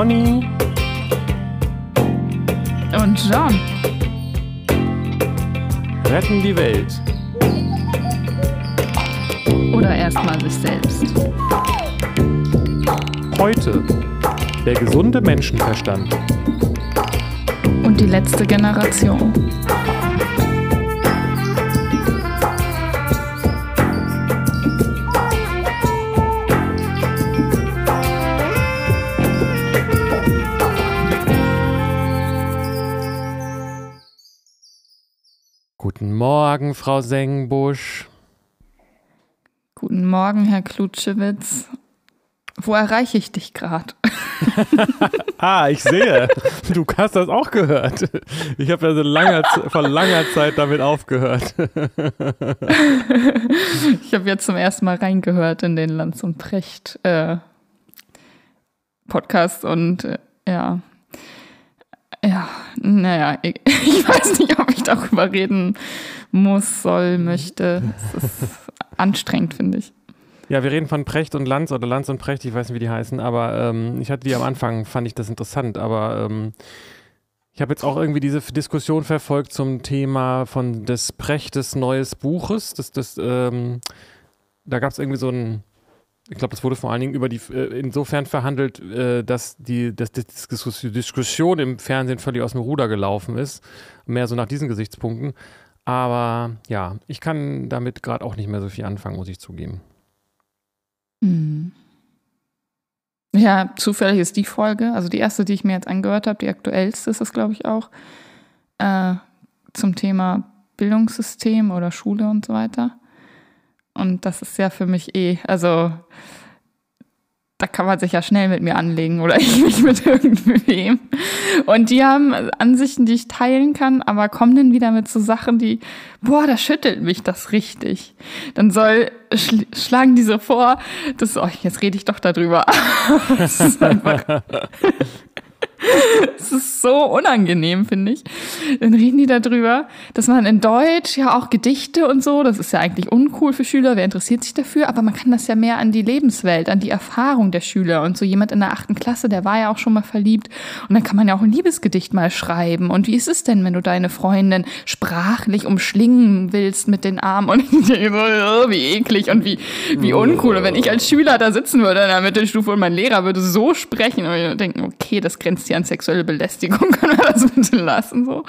Conny und John retten die Welt. Oder erstmal sich selbst. Heute der gesunde Menschenverstand. Und die letzte Generation. Morgen, Frau Sengbusch. Guten Morgen, Herr Klutschewitz. Wo erreiche ich dich gerade? ah, ich sehe. Du hast das auch gehört. Ich habe ja so langer, vor langer Zeit damit aufgehört. ich habe jetzt zum ersten Mal reingehört in den Lanz und Precht äh, Podcast und äh, ja. Ja, naja, ich, ich weiß nicht, ob ich darüber reden muss, soll, möchte. Es ist anstrengend, finde ich. Ja, wir reden von Precht und Lanz oder Lanz und Precht, ich weiß nicht, wie die heißen, aber ähm, ich hatte die am Anfang, fand ich das interessant, aber ähm, ich habe jetzt auch irgendwie diese Diskussion verfolgt zum Thema von des Prechtes neues Buches. Das, das, ähm, da gab es irgendwie so ein, ich glaube, das wurde vor allen Dingen über die, äh, insofern verhandelt, äh, dass die dass die Diskussion im Fernsehen völlig aus dem Ruder gelaufen ist. Mehr so nach diesen Gesichtspunkten. Aber ja, ich kann damit gerade auch nicht mehr so viel anfangen, muss ich zugeben. Mhm. Ja, zufällig ist die Folge, also die erste, die ich mir jetzt angehört habe, die aktuellste ist es, glaube ich, auch, äh, zum Thema Bildungssystem oder Schule und so weiter. Und das ist ja für mich eh, also da kann man sich ja schnell mit mir anlegen oder ich mich mit irgendwem. Und die haben Ansichten, die ich teilen kann, aber kommen dann wieder mit so Sachen, die, boah, da schüttelt mich das richtig. Dann soll, schl schlagen die so vor, das, oh, jetzt rede ich doch darüber. das ist einfach, Es ist so unangenehm, finde ich. Dann reden die darüber, dass man in Deutsch ja auch Gedichte und so, das ist ja eigentlich uncool für Schüler, wer interessiert sich dafür, aber man kann das ja mehr an die Lebenswelt, an die Erfahrung der Schüler und so. Jemand in der achten Klasse, der war ja auch schon mal verliebt. Und dann kann man ja auch ein Liebesgedicht mal schreiben. Und wie ist es denn, wenn du deine Freundin sprachlich umschlingen willst mit den Armen? Und ich denke so, oh, wie eklig und wie, wie uncool. Und wenn ich als Schüler da sitzen würde in der Mittelstufe und mein Lehrer würde so sprechen und ich denke, okay, das grenzt ja an sexuelle Belästigung, können wir das bitte lassen so.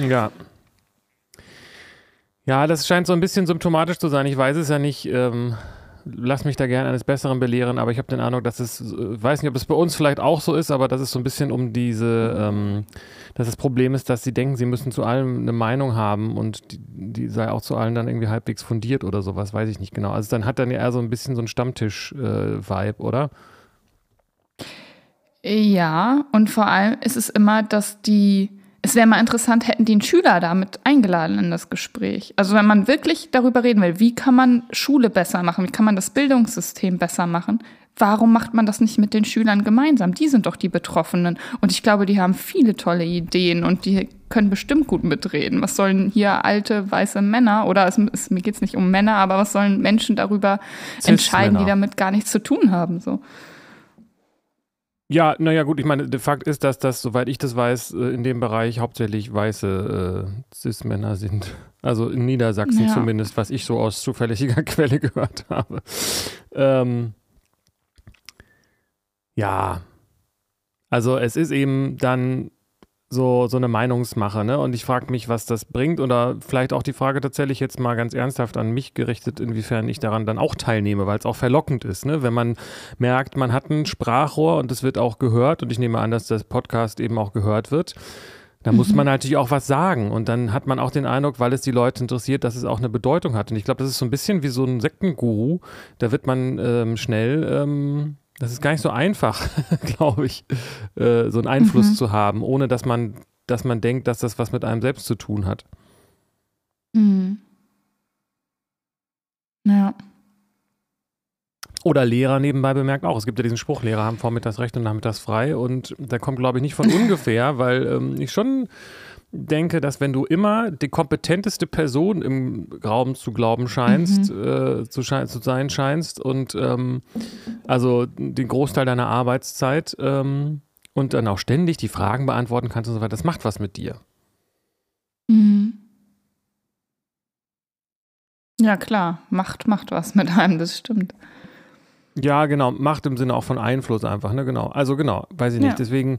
Ja. Ja, das scheint so ein bisschen symptomatisch zu sein. Ich weiß es ja nicht. Ähm, lass mich da gerne eines Besseren belehren, aber ich habe den Eindruck, dass es, äh, weiß nicht, ob es bei uns vielleicht auch so ist, aber dass es so ein bisschen um diese, ähm, dass das Problem ist, dass sie denken, sie müssen zu allem eine Meinung haben und die, die sei auch zu allen dann irgendwie halbwegs fundiert oder sowas, weiß ich nicht genau. Also dann hat dann ja eher so ein bisschen so ein Stammtisch-Vibe, äh, oder? Ja, und vor allem ist es immer, dass die, es wäre mal interessant, hätten die einen Schüler damit eingeladen in das Gespräch. Also wenn man wirklich darüber reden will, wie kann man Schule besser machen, wie kann man das Bildungssystem besser machen, warum macht man das nicht mit den Schülern gemeinsam? Die sind doch die Betroffenen. Und ich glaube, die haben viele tolle Ideen und die können bestimmt gut mitreden. Was sollen hier alte weiße Männer, oder es, es, mir geht es nicht um Männer, aber was sollen Menschen darüber entscheiden, die damit gar nichts zu tun haben? So. Ja, naja, gut, ich meine, der Fakt ist, dass das, soweit ich das weiß, äh, in dem Bereich hauptsächlich weiße äh, Cis-Männer sind. Also in Niedersachsen ja. zumindest, was ich so aus zufälliger Quelle gehört habe. Ähm, ja, also es ist eben dann so, so eine Meinungsmache, ne? Und ich frage mich, was das bringt. Oder vielleicht auch die Frage tatsächlich jetzt mal ganz ernsthaft an mich gerichtet, inwiefern ich daran dann auch teilnehme, weil es auch verlockend ist, ne? Wenn man merkt, man hat ein Sprachrohr und es wird auch gehört, und ich nehme an, dass das Podcast eben auch gehört wird, dann muss man mhm. natürlich auch was sagen. Und dann hat man auch den Eindruck, weil es die Leute interessiert, dass es auch eine Bedeutung hat. Und ich glaube, das ist so ein bisschen wie so ein Sektenguru. Da wird man ähm, schnell. Ähm, das ist gar nicht so einfach, glaube ich, äh, so einen Einfluss mhm. zu haben, ohne dass man, dass man denkt, dass das was mit einem selbst zu tun hat. Mhm. Ja. Oder Lehrer nebenbei bemerkt auch. Es gibt ja diesen Spruch, Lehrer haben vormittags Recht und nachmittags frei. Und der kommt, glaube ich, nicht von ungefähr, weil ähm, ich schon denke, dass wenn du immer die kompetenteste Person im Raum zu glauben scheinst, mhm. äh, zu, schein zu, sein scheinst und ähm, also den Großteil deiner Arbeitszeit ähm, und dann auch ständig die Fragen beantworten kannst und so weiter, das macht was mit dir. Mhm. Ja, klar, Macht macht was mit einem, das stimmt. Ja, genau, Macht im Sinne auch von Einfluss einfach, ne, genau. Also genau, weiß ich nicht. Ja. Deswegen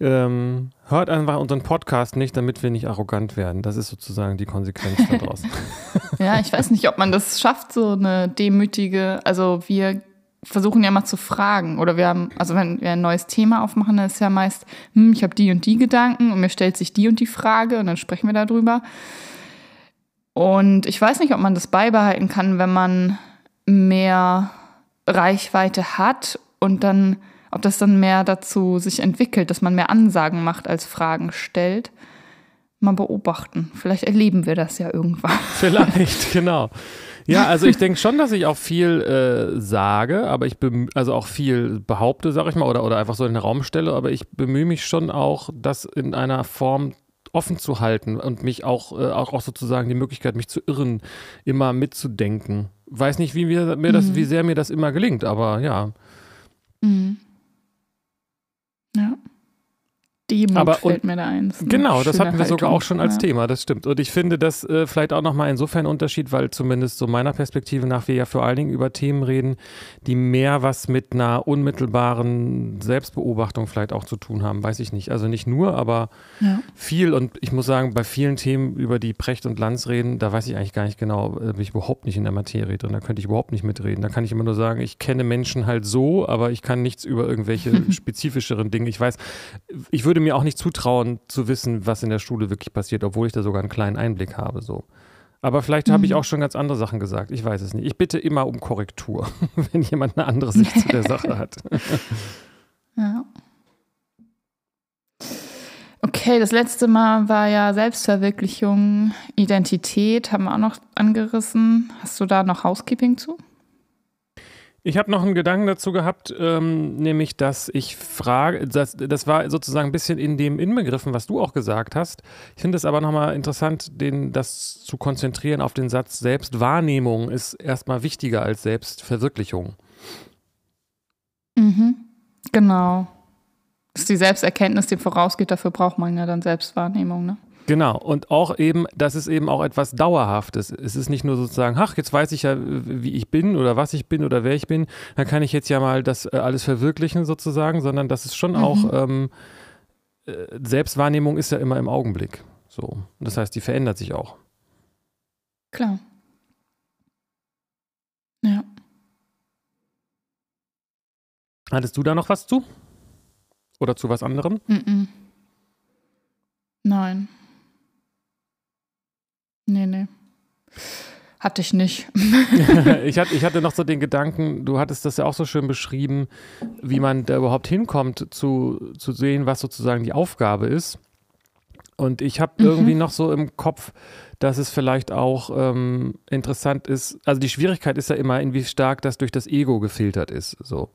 ähm, hört einfach unseren Podcast nicht, damit wir nicht arrogant werden. Das ist sozusagen die Konsequenz daraus. ja, ich weiß nicht, ob man das schafft, so eine demütige, also wir versuchen ja mal zu fragen oder wir haben, also wenn wir ein neues Thema aufmachen, dann ist ja meist, hm, ich habe die und die Gedanken und mir stellt sich die und die Frage und dann sprechen wir darüber. Und ich weiß nicht, ob man das beibehalten kann, wenn man mehr Reichweite hat und dann, ob das dann mehr dazu sich entwickelt, dass man mehr Ansagen macht als Fragen stellt. Mal beobachten. Vielleicht erleben wir das ja irgendwann. Vielleicht, genau. Ja, also ich denke schon, dass ich auch viel äh, sage, aber ich also auch viel behaupte, sag ich mal, oder, oder einfach so in den Raum stelle, aber ich bemühe mich schon auch, das in einer Form offen zu halten und mich auch, äh, auch, auch sozusagen die Möglichkeit, mich zu irren, immer mitzudenken. Weiß nicht, wie, mir, mir das, mhm. wie sehr mir das immer gelingt, aber ja. Mhm. Ja. Demut Aber, fällt mir da ein. Das genau, das hatten wir Haltung. sogar auch schon als ja. Thema, das stimmt. Und ich finde das äh, vielleicht auch nochmal insofern ein Unterschied, weil zumindest so meiner Perspektive nach wir ja vor allen Dingen über Themen reden, die mehr was mit einer unmittelbaren Selbstbeobachtung vielleicht auch zu tun haben, weiß ich nicht. Also nicht nur, aber ja. viel. Und ich muss sagen, bei vielen Themen, über die Precht und Lanz reden, da weiß ich eigentlich gar nicht genau, da bin ich überhaupt nicht in der Materie drin, da könnte ich überhaupt nicht mitreden. Da kann ich immer nur sagen, ich kenne Menschen halt so, aber ich kann nichts über irgendwelche spezifischeren Dinge. Ich weiß, ich würde würde mir auch nicht zutrauen, zu wissen, was in der Schule wirklich passiert, obwohl ich da sogar einen kleinen Einblick habe. So. Aber vielleicht mhm. habe ich mhm. auch schon ganz andere Sachen gesagt. Ich weiß es nicht. Ich bitte immer um Korrektur, wenn jemand eine andere Sicht zu der Sache hat. ja. Okay, das letzte Mal war ja Selbstverwirklichung, Identität, haben wir auch noch angerissen. Hast du da noch Housekeeping zu? Ich habe noch einen Gedanken dazu gehabt, ähm, nämlich, dass ich frage, das, das war sozusagen ein bisschen in dem inbegriffen, was du auch gesagt hast. Ich finde es aber nochmal interessant, den, das zu konzentrieren auf den Satz, Selbstwahrnehmung ist erstmal wichtiger als Selbstverwirklichung. Mhm. Genau. Das ist die Selbsterkenntnis, die vorausgeht, dafür braucht man ja dann Selbstwahrnehmung, ne? Genau, und auch eben, das ist eben auch etwas Dauerhaftes. Es ist nicht nur sozusagen, ach, jetzt weiß ich ja, wie ich bin oder was ich bin oder wer ich bin, dann kann ich jetzt ja mal das äh, alles verwirklichen sozusagen, sondern das ist schon mhm. auch, ähm, äh, Selbstwahrnehmung ist ja immer im Augenblick. So. Das heißt, die verändert sich auch. Klar. Ja. Hattest du da noch was zu? Oder zu was anderem? Mm Nein. Nee, nee. Hatte ich nicht. ich, hatte, ich hatte noch so den Gedanken, du hattest das ja auch so schön beschrieben, wie man da überhaupt hinkommt, zu, zu sehen, was sozusagen die Aufgabe ist. Und ich habe mhm. irgendwie noch so im Kopf, dass es vielleicht auch ähm, interessant ist. Also die Schwierigkeit ist ja immer, in wie stark das durch das Ego gefiltert ist. So.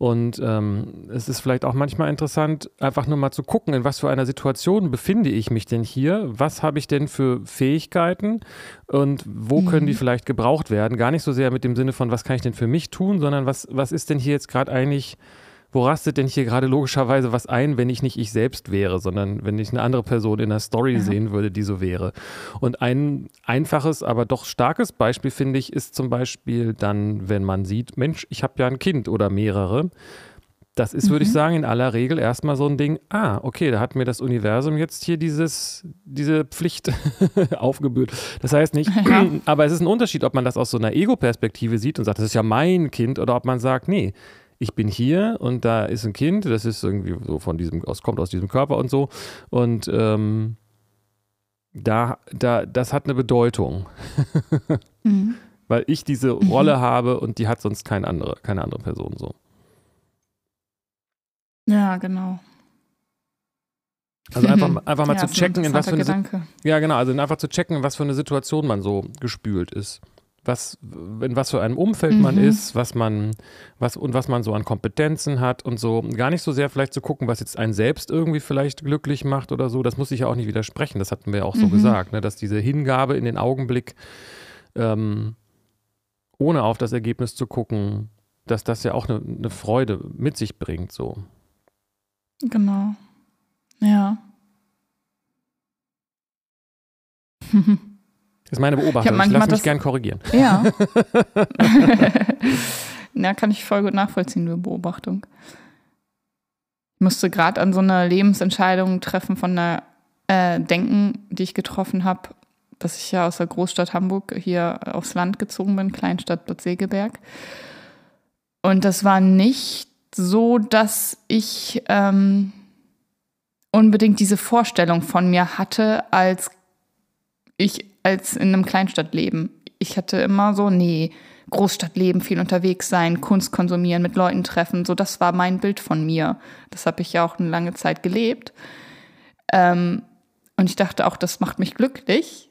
Und ähm, es ist vielleicht auch manchmal interessant, einfach nur mal zu gucken, in was für einer Situation befinde ich mich denn hier? Was habe ich denn für Fähigkeiten und wo mhm. können die vielleicht gebraucht werden? Gar nicht so sehr mit dem Sinne von, was kann ich denn für mich tun, sondern was, was ist denn hier jetzt gerade eigentlich wo rastet denn hier gerade logischerweise was ein, wenn ich nicht ich selbst wäre, sondern wenn ich eine andere Person in der Story ja. sehen würde, die so wäre. Und ein einfaches, aber doch starkes Beispiel, finde ich, ist zum Beispiel dann, wenn man sieht, Mensch, ich habe ja ein Kind oder mehrere. Das ist, würde ich mhm. sagen, in aller Regel erstmal so ein Ding, ah, okay, da hat mir das Universum jetzt hier dieses, diese Pflicht aufgebührt. Das heißt nicht, ja. aber es ist ein Unterschied, ob man das aus so einer Ego-Perspektive sieht und sagt, das ist ja mein Kind, oder ob man sagt, nee, ich bin hier und da ist ein Kind, das ist irgendwie so von diesem, aus, kommt aus diesem Körper und so. Und ähm, da, da, das hat eine Bedeutung. mhm. Weil ich diese mhm. Rolle mhm. habe und die hat sonst keine andere, keine andere Person so. Ja, genau. Also einfach, einfach mal ja, zu checken, in was für eine Gedanke. Ja, genau, also einfach zu checken, in was für eine Situation man so gespült ist was, in was für einem Umfeld mhm. man ist, was man, was und was man so an Kompetenzen hat und so. Gar nicht so sehr vielleicht zu gucken, was jetzt einen selbst irgendwie vielleicht glücklich macht oder so. Das muss ich ja auch nicht widersprechen. Das hatten wir ja auch so mhm. gesagt, ne? dass diese Hingabe in den Augenblick, ähm, ohne auf das Ergebnis zu gucken, dass das ja auch eine, eine Freude mit sich bringt, so. Genau. Ja. Das ist meine Beobachtung. Ich, ich lasse mich gern korrigieren. Ja. ja, kann ich voll gut nachvollziehen, die Beobachtung. Ich musste gerade an so eine Lebensentscheidung treffen von einer äh, Denken, die ich getroffen habe, dass ich ja aus der Großstadt Hamburg hier aufs Land gezogen bin, Kleinstadt Bad Segeberg. Und das war nicht so, dass ich ähm, unbedingt diese Vorstellung von mir hatte, als ich als in einem Kleinstadtleben. Ich hatte immer so, nee, Großstadtleben, viel unterwegs sein, Kunst konsumieren, mit Leuten treffen. So, das war mein Bild von mir. Das habe ich ja auch eine lange Zeit gelebt. Ähm, und ich dachte auch, das macht mich glücklich.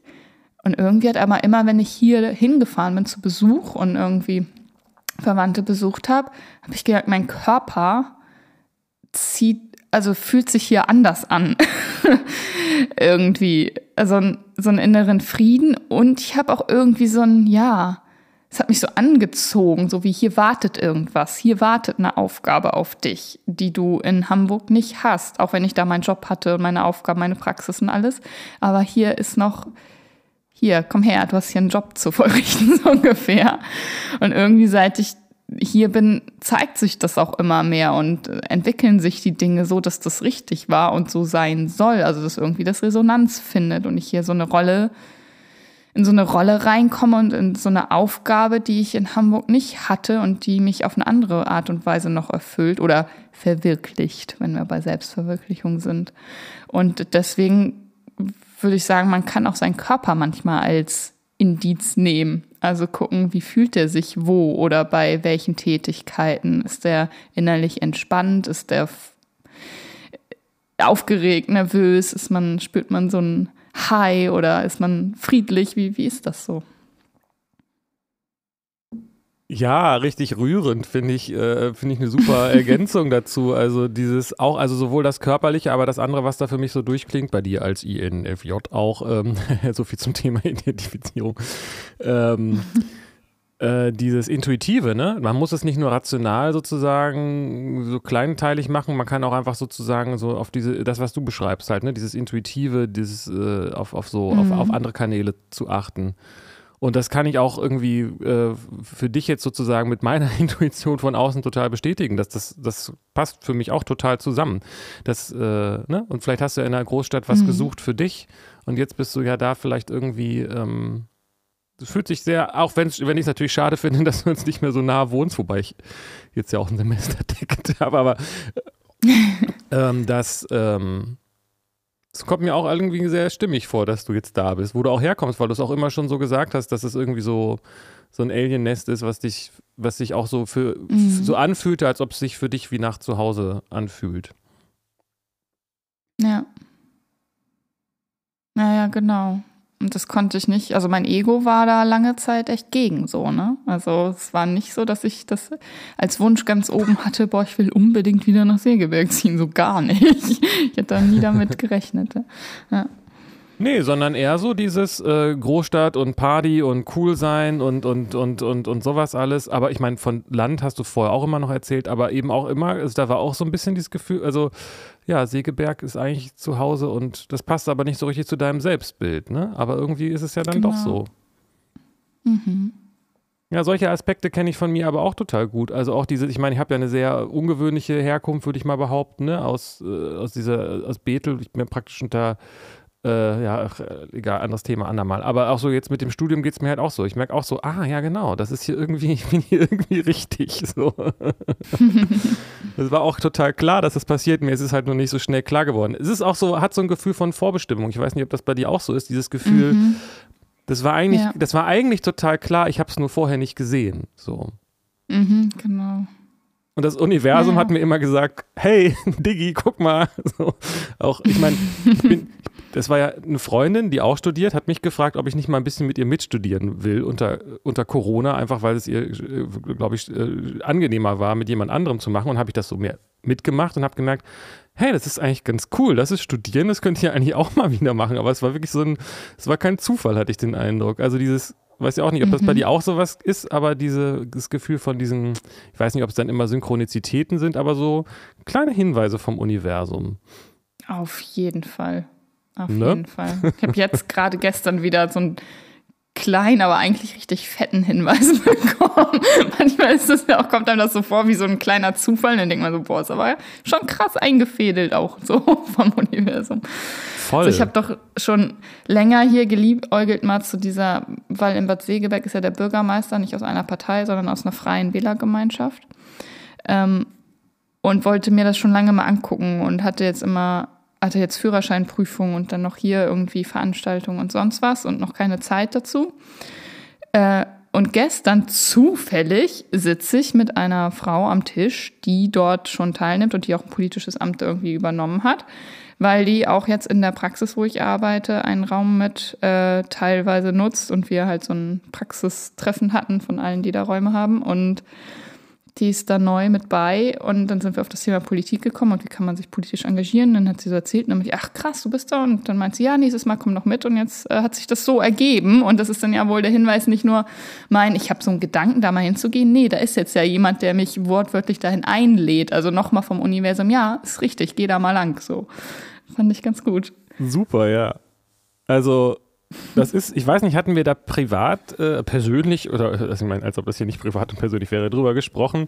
Und irgendwie hat aber immer, wenn ich hier hingefahren bin zu Besuch und irgendwie Verwandte besucht habe, habe ich gemerkt, mein Körper zieht, also fühlt sich hier anders an. irgendwie. Also so einen inneren Frieden und ich habe auch irgendwie so ein, ja, es hat mich so angezogen, so wie hier wartet irgendwas, hier wartet eine Aufgabe auf dich, die du in Hamburg nicht hast, auch wenn ich da meinen Job hatte und meine Aufgaben, meine Praxis und alles. Aber hier ist noch, hier, komm her, du hast hier einen Job zu vollrichten, so ungefähr. Und irgendwie seit ich hier bin, zeigt sich das auch immer mehr und entwickeln sich die Dinge so, dass das richtig war und so sein soll. Also dass irgendwie das Resonanz findet und ich hier so eine Rolle, in so eine Rolle reinkomme und in so eine Aufgabe, die ich in Hamburg nicht hatte und die mich auf eine andere Art und Weise noch erfüllt oder verwirklicht, wenn wir bei Selbstverwirklichung sind. Und deswegen würde ich sagen, man kann auch seinen Körper manchmal als Indiz nehmen. Also gucken, wie fühlt er sich wo oder bei welchen Tätigkeiten. Ist er innerlich entspannt? Ist er aufgeregt, nervös? Ist man, spürt man so ein High oder ist man friedlich? Wie, wie ist das so? Ja, richtig rührend finde ich, äh, finde ich eine super Ergänzung dazu. Also dieses auch, also sowohl das körperliche, aber das andere, was da für mich so durchklingt, bei dir als INFJ auch, ähm, so viel zum Thema Identifizierung. Ähm, äh, dieses Intuitive, ne? Man muss es nicht nur rational sozusagen so kleinteilig machen, man kann auch einfach sozusagen so auf diese, das, was du beschreibst, halt, ne? Dieses Intuitive, dieses äh, auf, auf so, mhm. auf, auf andere Kanäle zu achten. Und das kann ich auch irgendwie äh, für dich jetzt sozusagen mit meiner Intuition von außen total bestätigen. Dass das, das passt für mich auch total zusammen. Das, äh, ne? Und vielleicht hast du ja in einer Großstadt was mhm. gesucht für dich und jetzt bist du ja da vielleicht irgendwie. Ähm, das fühlt sich sehr, auch wenn, ich es natürlich schade finde, dass du uns nicht mehr so nah wohnst, wobei ich jetzt ja auch ein Semesterticket habe, aber ähm, dass, ähm, es kommt mir auch irgendwie sehr stimmig vor, dass du jetzt da bist, wo du auch herkommst, weil du es auch immer schon so gesagt hast, dass es irgendwie so, so ein Alien-Nest ist, was dich, was sich auch so für mhm. so anfühlte, als ob es sich für dich wie nach zu Hause anfühlt. Ja. Naja, genau. Und das konnte ich nicht, also mein Ego war da lange Zeit echt gegen so, ne? Also es war nicht so, dass ich das als Wunsch ganz oben hatte, boah, ich will unbedingt wieder nach Segeberg ziehen, so gar nicht. Ich hätte da nie damit gerechnet. Ja. Nee, sondern eher so dieses äh, Großstadt und Party und cool sein und, und, und, und, und sowas alles. Aber ich meine, von Land hast du vorher auch immer noch erzählt, aber eben auch immer, also da war auch so ein bisschen dieses Gefühl, also ja, Segeberg ist eigentlich zu Hause und das passt aber nicht so richtig zu deinem Selbstbild, ne? Aber irgendwie ist es ja dann genau. doch so. Mhm. Ja, solche Aspekte kenne ich von mir aber auch total gut. Also auch diese, ich meine, ich habe ja eine sehr ungewöhnliche Herkunft, würde ich mal behaupten, ne? aus, äh, aus dieser, aus Bethel. Ich bin praktisch unter äh, ja, äh, egal, anderes Thema, andermal. Aber auch so jetzt mit dem Studium geht es mir halt auch so. Ich merke auch so, ah, ja, genau, das ist hier irgendwie, ich bin hier irgendwie richtig. So. das war auch total klar, dass das passiert. Mir ist es halt nur nicht so schnell klar geworden. Es ist auch so, hat so ein Gefühl von Vorbestimmung. Ich weiß nicht, ob das bei dir auch so ist, dieses Gefühl. Mhm. Das war eigentlich, ja. das war eigentlich total klar, ich habe es nur vorher nicht gesehen. So. Mhm, genau. Und das Universum ja. hat mir immer gesagt, hey, Diggi, guck mal. So, auch, ich meine, ich bin, das war ja eine Freundin, die auch studiert, hat mich gefragt, ob ich nicht mal ein bisschen mit ihr mitstudieren will unter, unter Corona, einfach weil es ihr, äh, glaube ich, äh, angenehmer war, mit jemand anderem zu machen. Und habe ich das so mehr mitgemacht und habe gemerkt, hey, das ist eigentlich ganz cool, das ist Studieren, das könnte ich ja eigentlich auch mal wieder machen. Aber es war wirklich so ein, es war kein Zufall, hatte ich den Eindruck. Also dieses, Weiß ja auch nicht, ob das bei mhm. dir auch sowas ist, aber diese, das Gefühl von diesen, ich weiß nicht, ob es dann immer Synchronizitäten sind, aber so kleine Hinweise vom Universum. Auf jeden Fall. Auf ne? jeden Fall. Ich habe jetzt gerade gestern wieder so ein kleinen, aber eigentlich richtig fetten Hinweis bekommen. Manchmal ist das ja auch, kommt einem das so vor wie so ein kleiner Zufall. Und dann denkt man so, boah, ist aber schon krass eingefädelt auch so vom Universum. Voll. Also ich habe doch schon länger hier geliebäugelt mal zu dieser, weil in Bad Segeberg ist ja der Bürgermeister nicht aus einer Partei, sondern aus einer freien Wählergemeinschaft. Ähm, und wollte mir das schon lange mal angucken und hatte jetzt immer hatte jetzt Führerscheinprüfung und dann noch hier irgendwie Veranstaltungen und sonst was und noch keine Zeit dazu. Äh, und gestern zufällig sitze ich mit einer Frau am Tisch, die dort schon teilnimmt und die auch ein politisches Amt irgendwie übernommen hat, weil die auch jetzt in der Praxis, wo ich arbeite, einen Raum mit äh, teilweise nutzt und wir halt so ein Praxistreffen hatten von allen, die da Räume haben. Und die ist da neu mit bei und dann sind wir auf das Thema Politik gekommen und wie kann man sich politisch engagieren. Dann hat sie so erzählt, nämlich, ach krass, du bist da und dann meint sie, ja, nächstes Mal komm noch mit und jetzt äh, hat sich das so ergeben und das ist dann ja wohl der Hinweis, nicht nur mein, ich habe so einen Gedanken, da mal hinzugehen, nee, da ist jetzt ja jemand, der mich wortwörtlich dahin einlädt, also nochmal vom Universum, ja, ist richtig, geh da mal lang, so. Fand ich ganz gut. Super, ja. Also das ist, ich weiß nicht, hatten wir da privat, äh, persönlich, oder also ich meine, als ob das hier nicht privat und persönlich wäre, drüber gesprochen?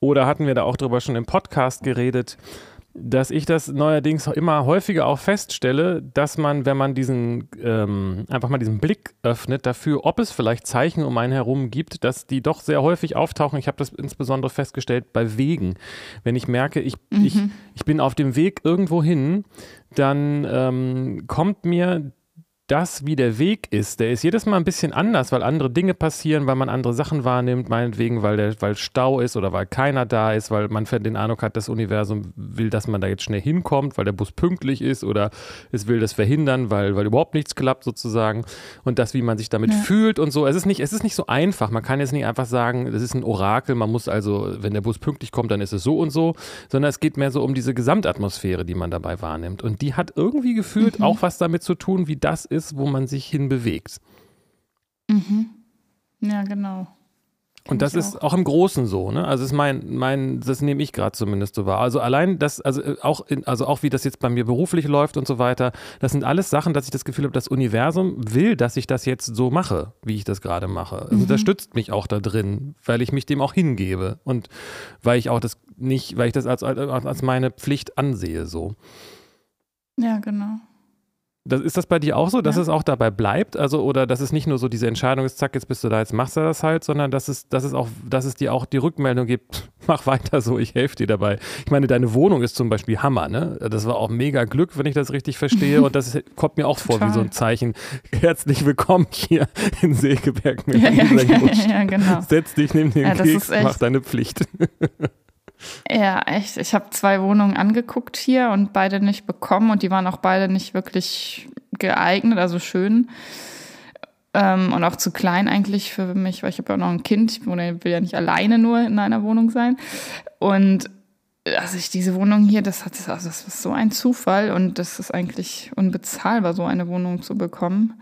Oder hatten wir da auch drüber schon im Podcast geredet, dass ich das neuerdings immer häufiger auch feststelle, dass man, wenn man diesen, ähm, einfach mal diesen Blick öffnet dafür, ob es vielleicht Zeichen um einen herum gibt, dass die doch sehr häufig auftauchen. Ich habe das insbesondere festgestellt bei Wegen. Wenn ich merke, ich, mhm. ich, ich bin auf dem Weg irgendwo hin, dann ähm, kommt mir das, wie der Weg ist, der ist jedes Mal ein bisschen anders, weil andere Dinge passieren, weil man andere Sachen wahrnimmt, meinetwegen, weil, der, weil Stau ist oder weil keiner da ist, weil man den Eindruck hat, das Universum will, dass man da jetzt schnell hinkommt, weil der Bus pünktlich ist oder es will das verhindern, weil, weil überhaupt nichts klappt sozusagen und das, wie man sich damit ja. fühlt und so. Es ist, nicht, es ist nicht so einfach. Man kann jetzt nicht einfach sagen, das ist ein Orakel, man muss also, wenn der Bus pünktlich kommt, dann ist es so und so, sondern es geht mehr so um diese Gesamtatmosphäre, die man dabei wahrnimmt. Und die hat irgendwie gefühlt mhm. auch was damit zu tun, wie das ist, ist, wo man sich hinbewegt. Mhm. Ja, genau. Und das ist auch. im Großen so, ne? Also ist mein, mein, das nehme ich gerade zumindest so wahr. Also allein das, also äh, auch, in, also auch wie das jetzt bei mir beruflich läuft und so weiter, das sind alles Sachen, dass ich das Gefühl habe, das Universum will, dass ich das jetzt so mache, wie ich das gerade mache. Also mhm. das stützt mich auch da drin, weil ich mich dem auch hingebe und weil ich auch das nicht, weil ich das als, als meine Pflicht ansehe, so. Ja, genau. Das, ist das bei dir auch so, dass ja. es auch dabei bleibt? Also, oder dass es nicht nur so diese Entscheidung ist, zack, jetzt bist du da, jetzt machst du das halt, sondern dass es, dass es auch, dass es dir auch die Rückmeldung gibt, mach weiter so, ich helfe dir dabei. Ich meine, deine Wohnung ist zum Beispiel Hammer, ne? Das war auch mega Glück, wenn ich das richtig verstehe. Und das kommt mir auch vor wie so ein Zeichen. Herzlich willkommen hier in Segeberg mit ja, ja, ja, genau. Setz dich, nimm den ja, Keks, mach deine Pflicht. Ja, echt. Ich habe zwei Wohnungen angeguckt hier und beide nicht bekommen und die waren auch beide nicht wirklich geeignet, also schön. Ähm, und auch zu klein eigentlich für mich, weil ich habe ja auch noch ein Kind, ich will ja nicht alleine nur in einer Wohnung sein. Und also ich diese Wohnung hier, das hat also das ist so ein Zufall und das ist eigentlich unbezahlbar, so eine Wohnung zu bekommen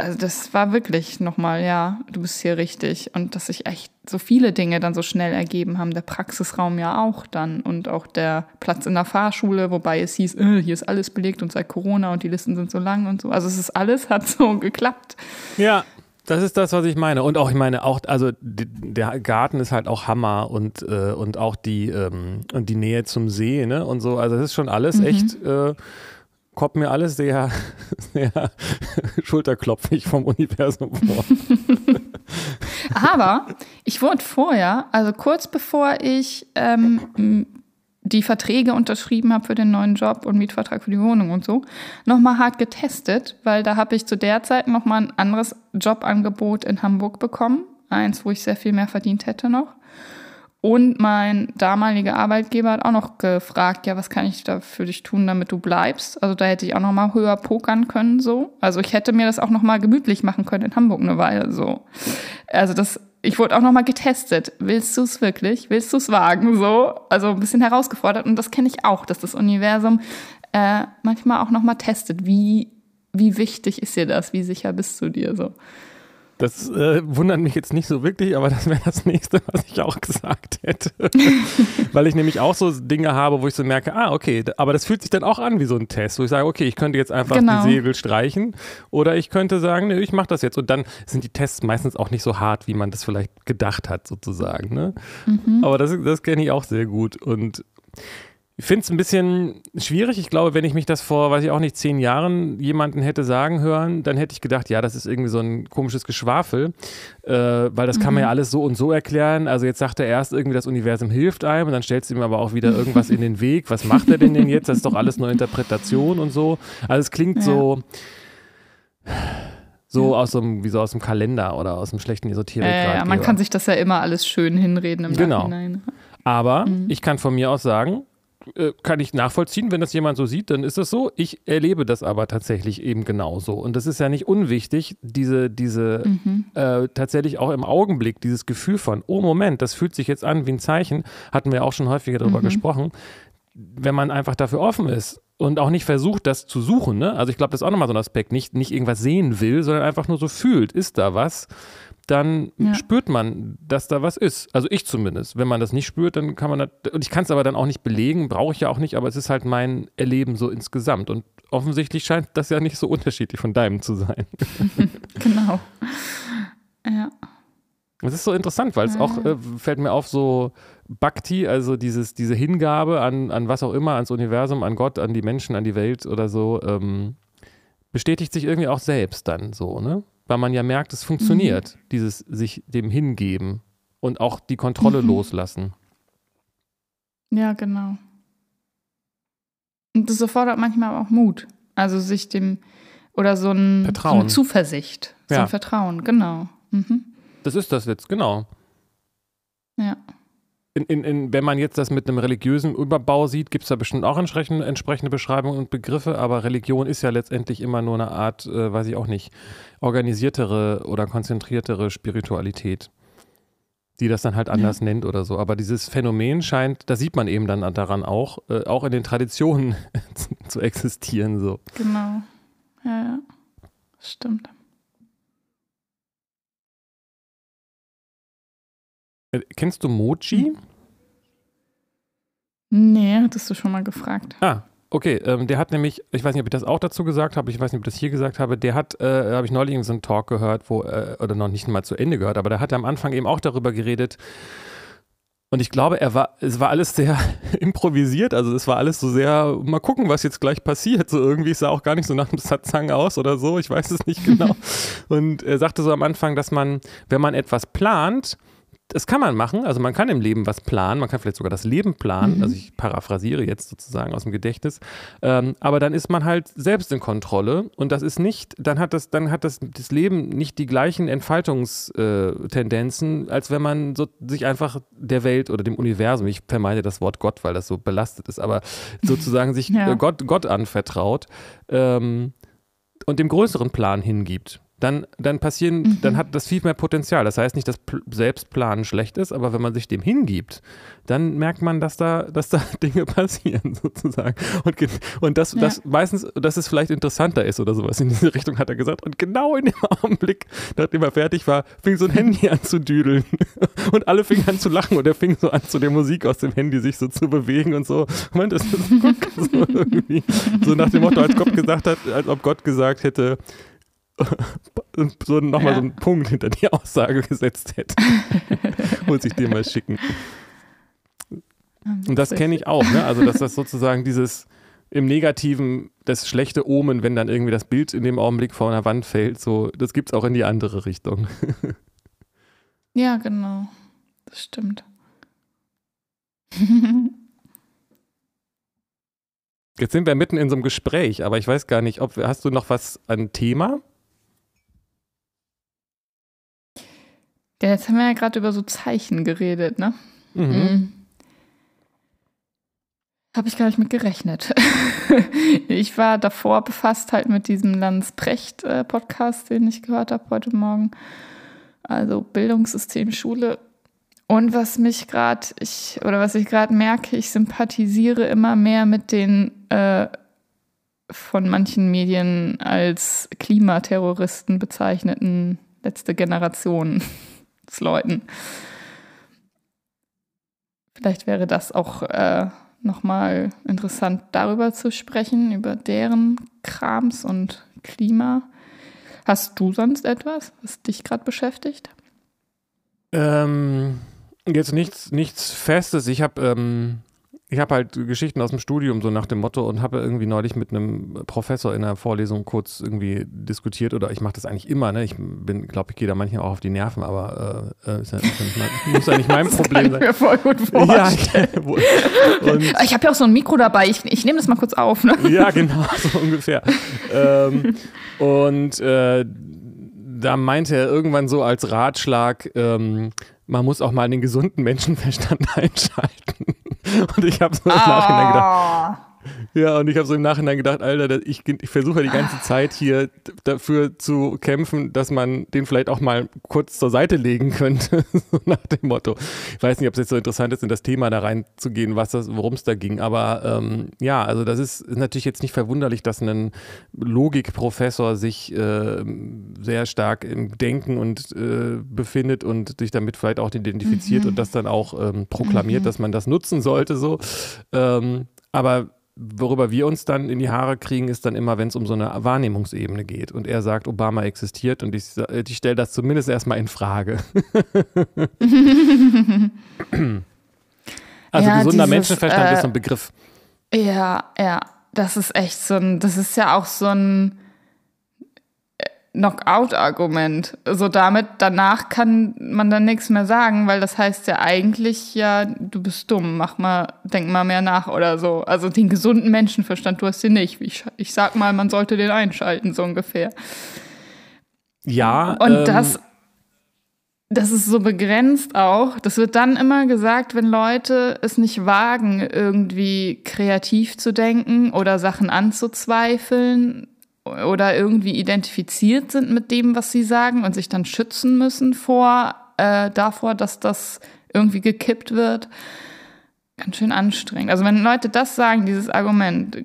also das war wirklich nochmal, ja, du bist hier richtig. Und dass sich echt so viele Dinge dann so schnell ergeben haben. Der Praxisraum ja auch dann und auch der Platz in der Fahrschule, wobei es hieß, äh, hier ist alles belegt und seit Corona und die Listen sind so lang und so. Also es ist alles, hat so geklappt. Ja. Das ist das, was ich meine. Und auch, ich meine, auch, also der Garten ist halt auch Hammer und, äh, und auch die, ähm, und die Nähe zum See, ne? Und so. Also das ist schon alles mhm. echt äh, kommt mir alles sehr, sehr schulterklopfig vom Universum vor. Aber ich wurde vorher, also kurz bevor ich ähm, die Verträge unterschrieben habe für den neuen Job und Mietvertrag für die Wohnung und so, nochmal hart getestet, weil da habe ich zu der Zeit nochmal ein anderes Jobangebot in Hamburg bekommen. Eins, wo ich sehr viel mehr verdient hätte noch. Und mein damaliger Arbeitgeber hat auch noch gefragt, ja, was kann ich da für dich tun, damit du bleibst? Also da hätte ich auch noch mal höher pokern können, so. Also ich hätte mir das auch noch mal gemütlich machen können in Hamburg eine Weile, so. Also das, ich wurde auch noch mal getestet. Willst du es wirklich? Willst du es wagen, so? Also ein bisschen herausgefordert. Und das kenne ich auch, dass das Universum äh, manchmal auch noch mal testet. Wie, wie wichtig ist dir das? Wie sicher bist du dir, so? Das äh, wundert mich jetzt nicht so wirklich, aber das wäre das nächste, was ich auch gesagt hätte. Weil ich nämlich auch so Dinge habe, wo ich so merke, ah, okay, aber das fühlt sich dann auch an wie so ein Test, wo ich sage, okay, ich könnte jetzt einfach genau. die Segel streichen oder ich könnte sagen, nee, ich mache das jetzt. Und dann sind die Tests meistens auch nicht so hart, wie man das vielleicht gedacht hat, sozusagen. Ne? Mhm. Aber das, das kenne ich auch sehr gut. Und ich finde es ein bisschen schwierig. Ich glaube, wenn ich mich das vor, weiß ich auch nicht, zehn Jahren jemanden hätte sagen hören, dann hätte ich gedacht, ja, das ist irgendwie so ein komisches Geschwafel, äh, weil das mhm. kann man ja mhm. alles so und so erklären. Also jetzt sagt er erst irgendwie, das Universum hilft einem und dann stellst du ihm aber auch wieder irgendwas in den Weg. Was macht er denn denn jetzt? Das ist doch alles nur Interpretation und so. Also es klingt ja. so so ja. aus einem, wie so aus dem Kalender oder aus einem schlechten Esoterik. Äh, ja, man kann sich das ja immer alles schön hinreden im genau. Nachhinein. Aber mhm. ich kann von mir aus sagen, äh, kann ich nachvollziehen, wenn das jemand so sieht, dann ist das so. Ich erlebe das aber tatsächlich eben genauso. Und das ist ja nicht unwichtig, diese, diese mhm. äh, tatsächlich auch im Augenblick, dieses Gefühl von, oh Moment, das fühlt sich jetzt an wie ein Zeichen, hatten wir auch schon häufiger darüber mhm. gesprochen. Wenn man einfach dafür offen ist und auch nicht versucht, das zu suchen, ne? Also ich glaube, das ist auch nochmal so ein Aspekt, nicht, nicht irgendwas sehen will, sondern einfach nur so fühlt, ist da was? Dann ja. spürt man, dass da was ist. Also ich zumindest. Wenn man das nicht spürt, dann kann man das, und ich kann es aber dann auch nicht belegen, brauche ich ja auch nicht, aber es ist halt mein Erleben so insgesamt. Und offensichtlich scheint das ja nicht so unterschiedlich von deinem zu sein. genau. Ja. Es ist so interessant, weil es ja. auch, äh, fällt mir auf, so Bhakti, also dieses, diese Hingabe an, an was auch immer, ans Universum, an Gott, an die Menschen, an die Welt oder so, ähm, bestätigt sich irgendwie auch selbst dann so, ne? Weil man ja merkt, es funktioniert, mhm. dieses sich dem hingeben und auch die Kontrolle mhm. loslassen. Ja, genau. Und das erfordert manchmal auch Mut. Also sich dem, oder so, ein, so eine Zuversicht, so ja. ein Vertrauen, genau. Mhm. Das ist das jetzt, genau. Ja in, in, in, wenn man jetzt das mit einem religiösen Überbau sieht, gibt es da bestimmt auch entsprechende, entsprechende Beschreibungen und Begriffe, aber Religion ist ja letztendlich immer nur eine Art, äh, weiß ich auch nicht, organisiertere oder konzentriertere Spiritualität, die das dann halt anders ja. nennt oder so. Aber dieses Phänomen scheint, da sieht man eben dann daran auch, äh, auch in den Traditionen zu existieren. So. Genau. Ja, ja. Stimmt. Äh, kennst du Mochi? Nee, hattest du schon mal gefragt. Ah, okay. Ähm, der hat nämlich, ich weiß nicht, ob ich das auch dazu gesagt habe, ich weiß nicht, ob ich das hier gesagt habe, der hat, äh, habe ich neulich in so einem Talk gehört, wo, äh, oder noch nicht mal zu Ende gehört, aber der hat am Anfang eben auch darüber geredet, und ich glaube, er war, es war alles sehr improvisiert. Also es war alles so sehr, mal gucken, was jetzt gleich passiert. So irgendwie es sah auch gar nicht so nach einem Satsang aus oder so. Ich weiß es nicht genau. und er sagte so am Anfang, dass man, wenn man etwas plant, das kann man machen. Also man kann im Leben was planen. Man kann vielleicht sogar das Leben planen. Mhm. Also ich paraphrasiere jetzt sozusagen aus dem Gedächtnis. Ähm, aber dann ist man halt selbst in Kontrolle und das ist nicht, dann hat das, dann hat das, das Leben nicht die gleichen Entfaltungstendenzen, als wenn man so, sich einfach der Welt oder dem Universum, ich vermeide das Wort Gott, weil das so belastet ist, aber sozusagen sich ja. Gott, Gott anvertraut ähm, und dem größeren Plan hingibt dann, dann passieren, mhm. dann hat das viel mehr Potenzial. Das heißt nicht, dass Selbstplanen schlecht ist, aber wenn man sich dem hingibt, dann merkt man, dass da, dass da Dinge passieren, sozusagen. Und, und das, ja. das meistens, dass es vielleicht interessanter ist oder sowas in diese Richtung, hat er gesagt. Und genau in dem Augenblick, nachdem er fertig war, fing so ein Handy an zu düdeln. Und alle fingen an zu lachen und er fing so an, zu der Musik aus dem Handy sich so zu bewegen und so. Und das ist gut, so. So nach dem Motto, als Gott gesagt hat, als ob Gott gesagt hätte, so nochmal ja. so einen Punkt hinter die Aussage gesetzt hätte. Muss ich dir mal schicken. Und das kenne ich auch, ne? Also, dass das sozusagen dieses im Negativen, das schlechte Omen, wenn dann irgendwie das Bild in dem Augenblick vor einer Wand fällt, so, das gibt es auch in die andere Richtung. ja, genau. Das stimmt. Jetzt sind wir mitten in so einem Gespräch, aber ich weiß gar nicht, ob hast du noch was an Thema? Ja, jetzt haben wir ja gerade über so Zeichen geredet, ne? Mhm. mhm. Habe ich gar nicht mit gerechnet. ich war davor befasst halt mit diesem Lanz Precht-Podcast, den ich gehört habe heute Morgen. Also Bildungssystem Schule. Und was mich gerade, ich, oder was ich gerade merke, ich sympathisiere immer mehr mit den äh, von manchen Medien als Klimaterroristen bezeichneten letzte Generation Leuten. Vielleicht wäre das auch äh, nochmal interessant, darüber zu sprechen, über deren Krams und Klima. Hast du sonst etwas, was dich gerade beschäftigt? Ähm, jetzt nichts, nichts Festes. Ich habe ähm, ich habe halt Geschichten aus dem Studium so nach dem Motto und habe irgendwie neulich mit einem Professor in einer Vorlesung kurz irgendwie diskutiert oder ich mache das eigentlich immer, ne? Ich bin, glaube ich, gehe da manchmal auch auf die Nerven, aber äh, äh ist ja, ist ja nicht muss ja nicht mein das Problem kann ich mir voll gut vorstellen. Ja, ich habe ja auch so ein Mikro dabei, ich, ich nehme das mal kurz auf. Ne? Ja, genau, so ungefähr. ähm, und äh, da meinte er irgendwann so als Ratschlag, ähm, man muss auch mal den gesunden Menschenverstand einschalten. Und ich habe so im Nachhinein gedacht, ah. Ja, und ich habe so im Nachhinein gedacht, Alter, ich, ich versuche die ganze Zeit hier dafür zu kämpfen, dass man den vielleicht auch mal kurz zur Seite legen könnte, so nach dem Motto. Ich weiß nicht, ob es jetzt so interessant ist, in das Thema da reinzugehen, worum es da ging. Aber ähm, ja, also das ist, ist, natürlich jetzt nicht verwunderlich, dass ein Logikprofessor sich äh, sehr stark im Denken und äh, befindet und sich damit vielleicht auch identifiziert mhm. und das dann auch ähm, proklamiert, mhm. dass man das nutzen sollte. So. Ähm, aber worüber wir uns dann in die Haare kriegen, ist dann immer, wenn es um so eine Wahrnehmungsebene geht. Und er sagt, Obama existiert und ich, ich stelle das zumindest erstmal in Frage. also ja, gesunder dieses, Menschenverstand äh, ist so ein Begriff. Ja, ja, das ist echt so ein, das ist ja auch so ein Knockout-Argument. So damit, danach kann man dann nichts mehr sagen, weil das heißt ja eigentlich, ja, du bist dumm, mach mal, denk mal mehr nach oder so. Also den gesunden Menschenverstand, du hast den nicht. Ich, ich sag mal, man sollte den einschalten, so ungefähr. Ja. Und ähm, das, das ist so begrenzt auch. Das wird dann immer gesagt, wenn Leute es nicht wagen, irgendwie kreativ zu denken oder Sachen anzuzweifeln, oder irgendwie identifiziert sind mit dem, was sie sagen und sich dann schützen müssen vor äh, davor, dass das irgendwie gekippt wird. Ganz schön anstrengend. Also wenn Leute das sagen, dieses Argument,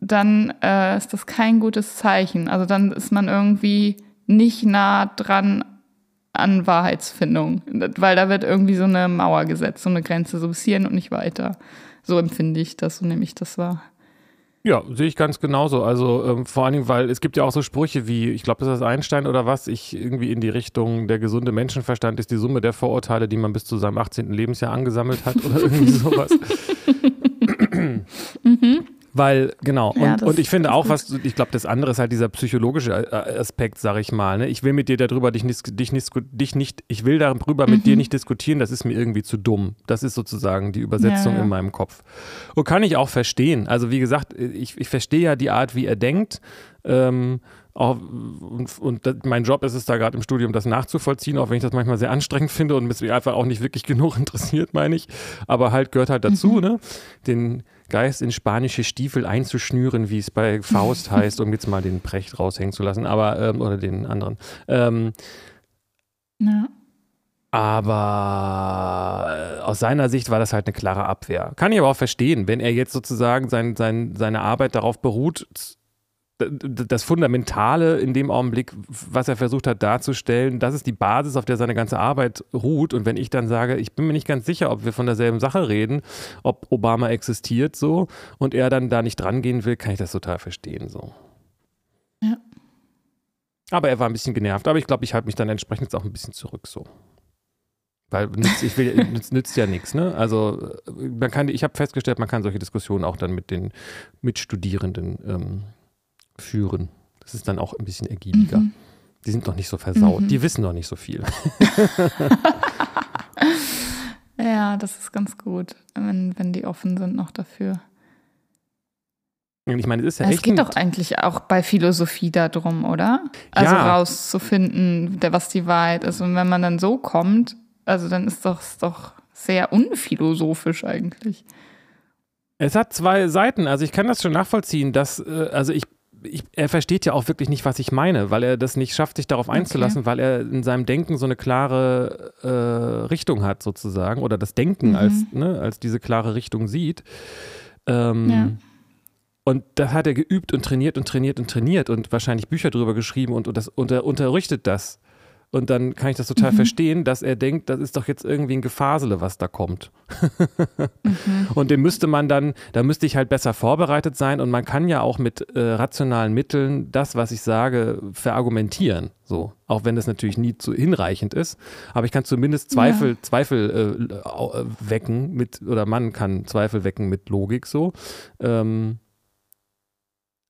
dann äh, ist das kein gutes Zeichen. Also dann ist man irgendwie nicht nah dran an Wahrheitsfindung, weil da wird irgendwie so eine Mauer gesetzt, so eine Grenze, so bis hierhin und nicht weiter. So empfinde ich das, so nehme ich das wahr. Ja, sehe ich ganz genauso. Also ähm, vor allen Dingen, weil es gibt ja auch so Sprüche wie, ich glaube, ist das Einstein oder was, ich irgendwie in die Richtung, der gesunde Menschenverstand ist die Summe der Vorurteile, die man bis zu seinem 18. Lebensjahr angesammelt hat oder irgendwie sowas. Weil, genau, ja, und, und ich finde auch, was, ich glaube, das andere ist halt dieser psychologische äh, Aspekt, sag ich mal. Ne? Ich will mit dir darüber dich nicht, dich nicht, dich nicht ich will darüber mhm. mit dir mhm. nicht diskutieren, das ist mir irgendwie zu dumm. Das ist sozusagen die Übersetzung ja, ja. in meinem Kopf. Und kann ich auch verstehen. Also, wie gesagt, ich, ich verstehe ja die Art, wie er denkt. Ähm, auch, und, und mein Job ist es da gerade im Studium, das nachzuvollziehen, auch wenn ich das manchmal sehr anstrengend finde und mich einfach auch nicht wirklich genug interessiert, meine ich. Aber halt gehört halt dazu, mhm. ne? Den Geist in spanische Stiefel einzuschnüren, wie es bei Faust heißt, um jetzt mal den Precht raushängen zu lassen, aber, ähm, oder den anderen. Ähm, ja. Aber äh, aus seiner Sicht war das halt eine klare Abwehr. Kann ich aber auch verstehen, wenn er jetzt sozusagen sein, sein, seine Arbeit darauf beruht, das Fundamentale in dem Augenblick, was er versucht hat darzustellen, das ist die Basis, auf der seine ganze Arbeit ruht. Und wenn ich dann sage, ich bin mir nicht ganz sicher, ob wir von derselben Sache reden, ob Obama existiert so und er dann da nicht dran gehen will, kann ich das total verstehen so. Ja. Aber er war ein bisschen genervt. Aber ich glaube, ich halte mich dann entsprechend jetzt auch ein bisschen zurück so. Weil nützt, ich will, nützt, nützt ja nichts, ne? Also man kann, ich habe festgestellt, man kann solche Diskussionen auch dann mit den Mitstudierenden ähm, führen. Das ist dann auch ein bisschen ergiebiger. Mhm. Die sind noch nicht so versaut. Mhm. Die wissen noch nicht so viel. ja, das ist ganz gut, wenn, wenn die offen sind noch dafür. Ich meine, es ist ja es geht doch eigentlich auch bei Philosophie darum, oder? Also ja. rauszufinden, was die Wahrheit ist. Und wenn man dann so kommt, also dann ist ist doch sehr unphilosophisch eigentlich. Es hat zwei Seiten. Also ich kann das schon nachvollziehen, dass, äh, also ich ich, er versteht ja auch wirklich nicht, was ich meine, weil er das nicht schafft, sich darauf einzulassen, okay. weil er in seinem Denken so eine klare äh, Richtung hat, sozusagen, oder das Denken mhm. als, ne, als diese klare Richtung sieht. Ähm, ja. Und das hat er geübt und trainiert und trainiert und trainiert und wahrscheinlich Bücher darüber geschrieben und, und, das, und er unterrichtet das. Und dann kann ich das total mhm. verstehen, dass er denkt, das ist doch jetzt irgendwie ein Gefasele, was da kommt. mhm. Und dem müsste man dann, da müsste ich halt besser vorbereitet sein. Und man kann ja auch mit äh, rationalen Mitteln das, was ich sage, verargumentieren. So, auch wenn das natürlich nie zu hinreichend ist. Aber ich kann zumindest Zweifel, ja. Zweifel äh, äh, wecken mit, oder man kann Zweifel wecken mit Logik so. Ähm,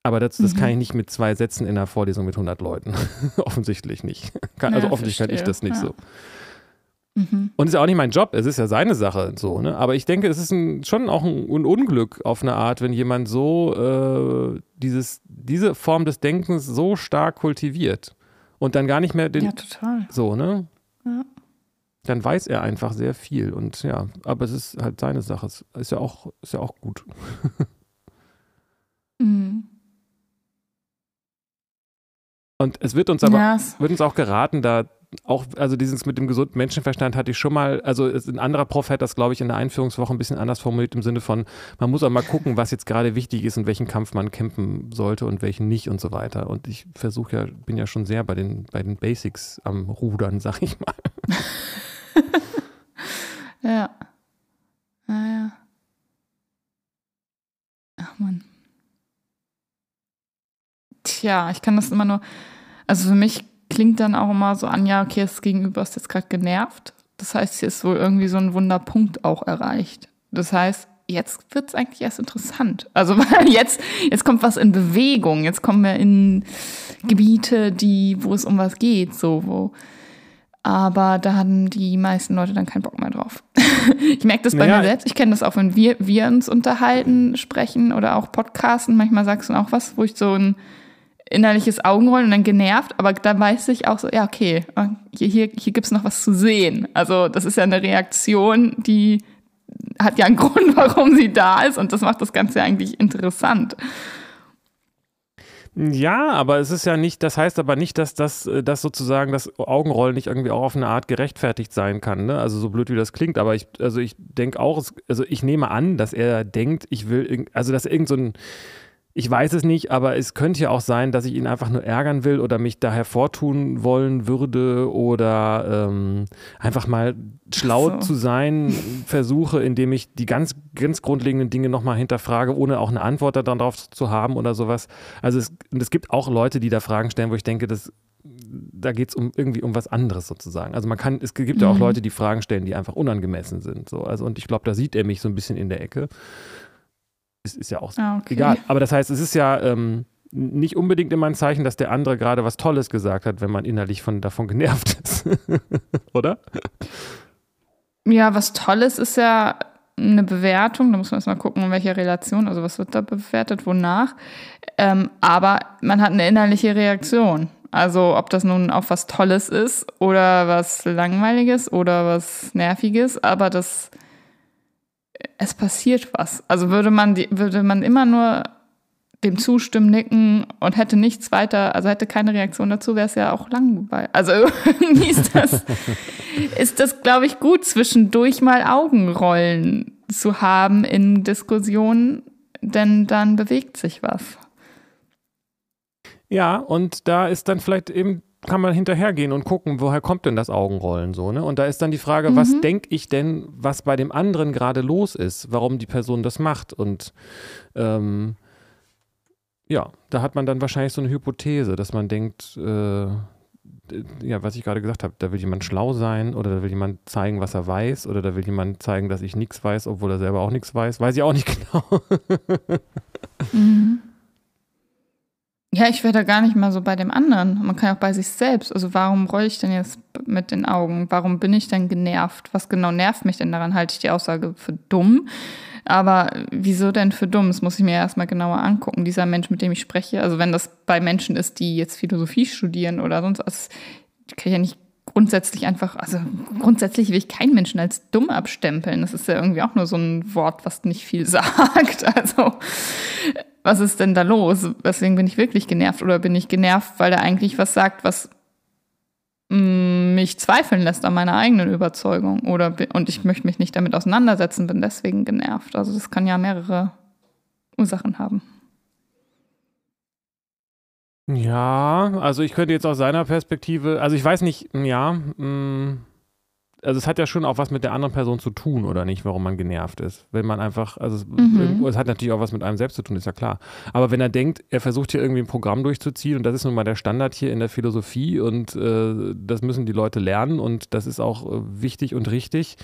aber das, das mhm. kann ich nicht mit zwei Sätzen in einer Vorlesung mit 100 Leuten. offensichtlich nicht. Kann, also offensichtlich kann ich das nicht ja. so. Mhm. Und ist ja auch nicht mein Job, es ist ja seine Sache so, ne? Aber ich denke, es ist ein, schon auch ein, ein, Unglück auf eine Art, wenn jemand so äh, dieses, diese Form des Denkens so stark kultiviert und dann gar nicht mehr den. Ja, total. So, ne? Ja. Dann weiß er einfach sehr viel und ja, aber es ist halt seine Sache. Es ist ja auch, ist ja auch gut. mhm. Und es wird uns aber yes. wird uns auch geraten, da auch, also dieses mit dem gesunden Menschenverstand hatte ich schon mal, also ein anderer Prof hat das, glaube ich, in der Einführungswoche ein bisschen anders formuliert im Sinne von, man muss auch mal gucken, was jetzt gerade wichtig ist und welchen Kampf man kämpfen sollte und welchen nicht und so weiter. Und ich versuche ja, bin ja schon sehr bei den, bei den Basics am Rudern, sag ich mal. ja. Naja. Ach man. Tja, ich kann das immer nur, also für mich klingt dann auch immer so an, ja, okay, das Gegenüber ist jetzt gerade genervt. Das heißt, hier ist wohl irgendwie so ein Wunderpunkt auch erreicht. Das heißt, jetzt wird es eigentlich erst interessant. Also weil jetzt, jetzt kommt was in Bewegung, jetzt kommen wir in Gebiete, die, wo es um was geht, so, wo. Aber da haben die meisten Leute dann keinen Bock mehr drauf. ich merke das bei naja. mir selbst. Ich kenne das auch, wenn wir, wir uns unterhalten, sprechen oder auch podcasten. Manchmal sagst du auch was, wo ich so ein innerliches Augenrollen und dann genervt, aber da weiß ich auch so, ja, okay, hier, hier, hier gibt es noch was zu sehen. Also das ist ja eine Reaktion, die hat ja einen Grund, warum sie da ist und das macht das Ganze eigentlich interessant. Ja, aber es ist ja nicht, das heißt aber nicht, dass das, äh, dass sozusagen das Augenrollen nicht irgendwie auch auf eine Art gerechtfertigt sein kann. Ne? Also so blöd wie das klingt, aber ich, also ich denke auch, also ich nehme an, dass er denkt, ich will, also dass irgend so ich weiß es nicht, aber es könnte ja auch sein, dass ich ihn einfach nur ärgern will oder mich da hervortun wollen würde oder ähm, einfach mal schlau so. zu sein versuche, indem ich die ganz, ganz grundlegenden Dinge nochmal hinterfrage, ohne auch eine Antwort darauf zu haben oder sowas. Also es, und es gibt auch Leute, die da Fragen stellen, wo ich denke, das, da geht es um irgendwie um was anderes sozusagen. Also man kann, es gibt ja auch mhm. Leute, die Fragen stellen, die einfach unangemessen sind. So. Also, und ich glaube, da sieht er mich so ein bisschen in der Ecke. Ist, ist ja auch ah, okay. egal. Aber das heißt, es ist ja ähm, nicht unbedingt immer ein Zeichen, dass der andere gerade was Tolles gesagt hat, wenn man innerlich von, davon genervt ist. Oder? Ja, was Tolles ist ja eine Bewertung. Da muss man erstmal gucken, in welcher Relation, also was wird da bewertet, wonach. Ähm, aber man hat eine innerliche Reaktion. Also ob das nun auf was Tolles ist oder was Langweiliges oder was Nerviges, aber das es passiert was. Also würde man, die, würde man immer nur dem zustimmen, nicken und hätte nichts weiter, also hätte keine Reaktion dazu, wäre es ja auch langweilig. Also irgendwie ist das, ist das, glaube ich, gut, zwischendurch mal Augenrollen zu haben in Diskussionen, denn dann bewegt sich was. Ja, und da ist dann vielleicht eben kann man hinterhergehen und gucken, woher kommt denn das Augenrollen so, ne? Und da ist dann die Frage, mhm. was denke ich denn, was bei dem anderen gerade los ist, warum die Person das macht und ähm, ja, da hat man dann wahrscheinlich so eine Hypothese, dass man denkt, äh, ja, was ich gerade gesagt habe, da will jemand schlau sein oder da will jemand zeigen, was er weiß oder da will jemand zeigen, dass ich nichts weiß, obwohl er selber auch nichts weiß. Weiß ich auch nicht genau. mhm. Ja, ich wäre da gar nicht mal so bei dem anderen. Man kann auch bei sich selbst. Also warum rolle ich denn jetzt mit den Augen? Warum bin ich denn genervt? Was genau nervt mich denn daran? Halte ich die Aussage für dumm? Aber wieso denn für dumm? Das muss ich mir erstmal genauer angucken. Dieser Mensch, mit dem ich spreche, also wenn das bei Menschen ist, die jetzt Philosophie studieren oder sonst was, kann ich ja nicht grundsätzlich einfach, also grundsätzlich will ich keinen Menschen als dumm abstempeln. Das ist ja irgendwie auch nur so ein Wort, was nicht viel sagt. Also was ist denn da los? Weswegen bin ich wirklich genervt? Oder bin ich genervt, weil er eigentlich was sagt, was mm, mich zweifeln lässt an meiner eigenen Überzeugung? Oder und ich möchte mich nicht damit auseinandersetzen, bin deswegen genervt. Also das kann ja mehrere Ursachen haben. Ja, also ich könnte jetzt aus seiner Perspektive, also ich weiß nicht, ja, mh, mm, also es hat ja schon auch was mit der anderen Person zu tun, oder nicht, warum man genervt ist. Wenn man einfach, also mhm. es hat natürlich auch was mit einem selbst zu tun, ist ja klar. Aber wenn er denkt, er versucht hier irgendwie ein Programm durchzuziehen und das ist nun mal der Standard hier in der Philosophie und äh, das müssen die Leute lernen und das ist auch äh, wichtig und richtig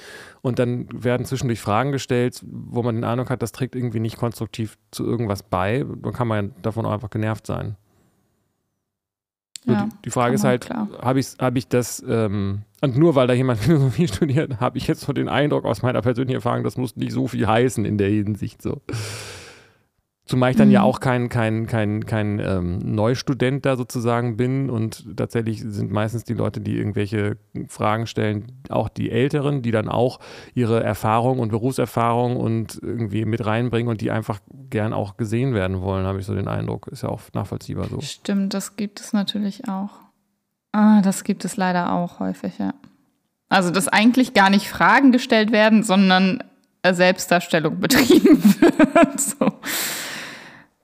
und dann werden zwischendurch Fragen gestellt, wo man den Eindruck hat, das trägt irgendwie nicht konstruktiv zu irgendwas bei, dann kann man ja davon auch einfach genervt sein. Ja, die, Frage ist halt, habe ich, hab ich das, ähm, und nur weil da jemand Philosophie studiert, habe ich jetzt so den Eindruck aus meiner persönlichen Erfahrung, das muss nicht so viel heißen in der Hinsicht so. Zumal ich dann mhm. ja auch kein, kein, kein, kein ähm, Neustudent da sozusagen bin und tatsächlich sind meistens die Leute, die irgendwelche Fragen stellen, auch die Älteren, die dann auch ihre Erfahrung und Berufserfahrung und irgendwie mit reinbringen und die einfach gern auch gesehen werden wollen, habe ich so den Eindruck. Ist ja auch nachvollziehbar so. Stimmt, das gibt es natürlich auch. Ah, das gibt es leider auch häufig, ja. Also, dass eigentlich gar nicht Fragen gestellt werden, sondern Selbstdarstellung betrieben wird. so.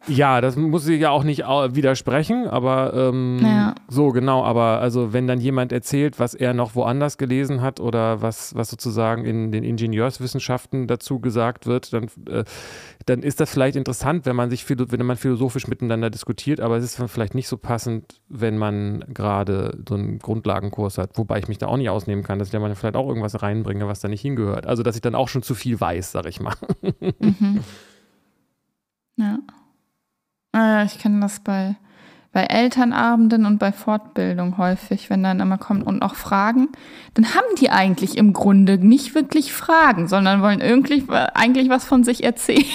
Ja, das muss ich ja auch nicht widersprechen, aber ähm, ja. so genau. Aber also wenn dann jemand erzählt, was er noch woanders gelesen hat oder was, was sozusagen in den Ingenieurswissenschaften dazu gesagt wird, dann, äh, dann ist das vielleicht interessant, wenn man sich wenn man philosophisch miteinander diskutiert, aber es ist vielleicht nicht so passend, wenn man gerade so einen Grundlagenkurs hat, wobei ich mich da auch nicht ausnehmen kann, dass ich da mal vielleicht auch irgendwas reinbringe, was da nicht hingehört. Also dass ich dann auch schon zu viel weiß, sag ich mal. Mhm. Ja. Ah, ich kenne das bei, bei Elternabenden und bei Fortbildung häufig, wenn dann immer kommt und auch Fragen, dann haben die eigentlich im Grunde nicht wirklich Fragen, sondern wollen irgendwie eigentlich was von sich erzählen.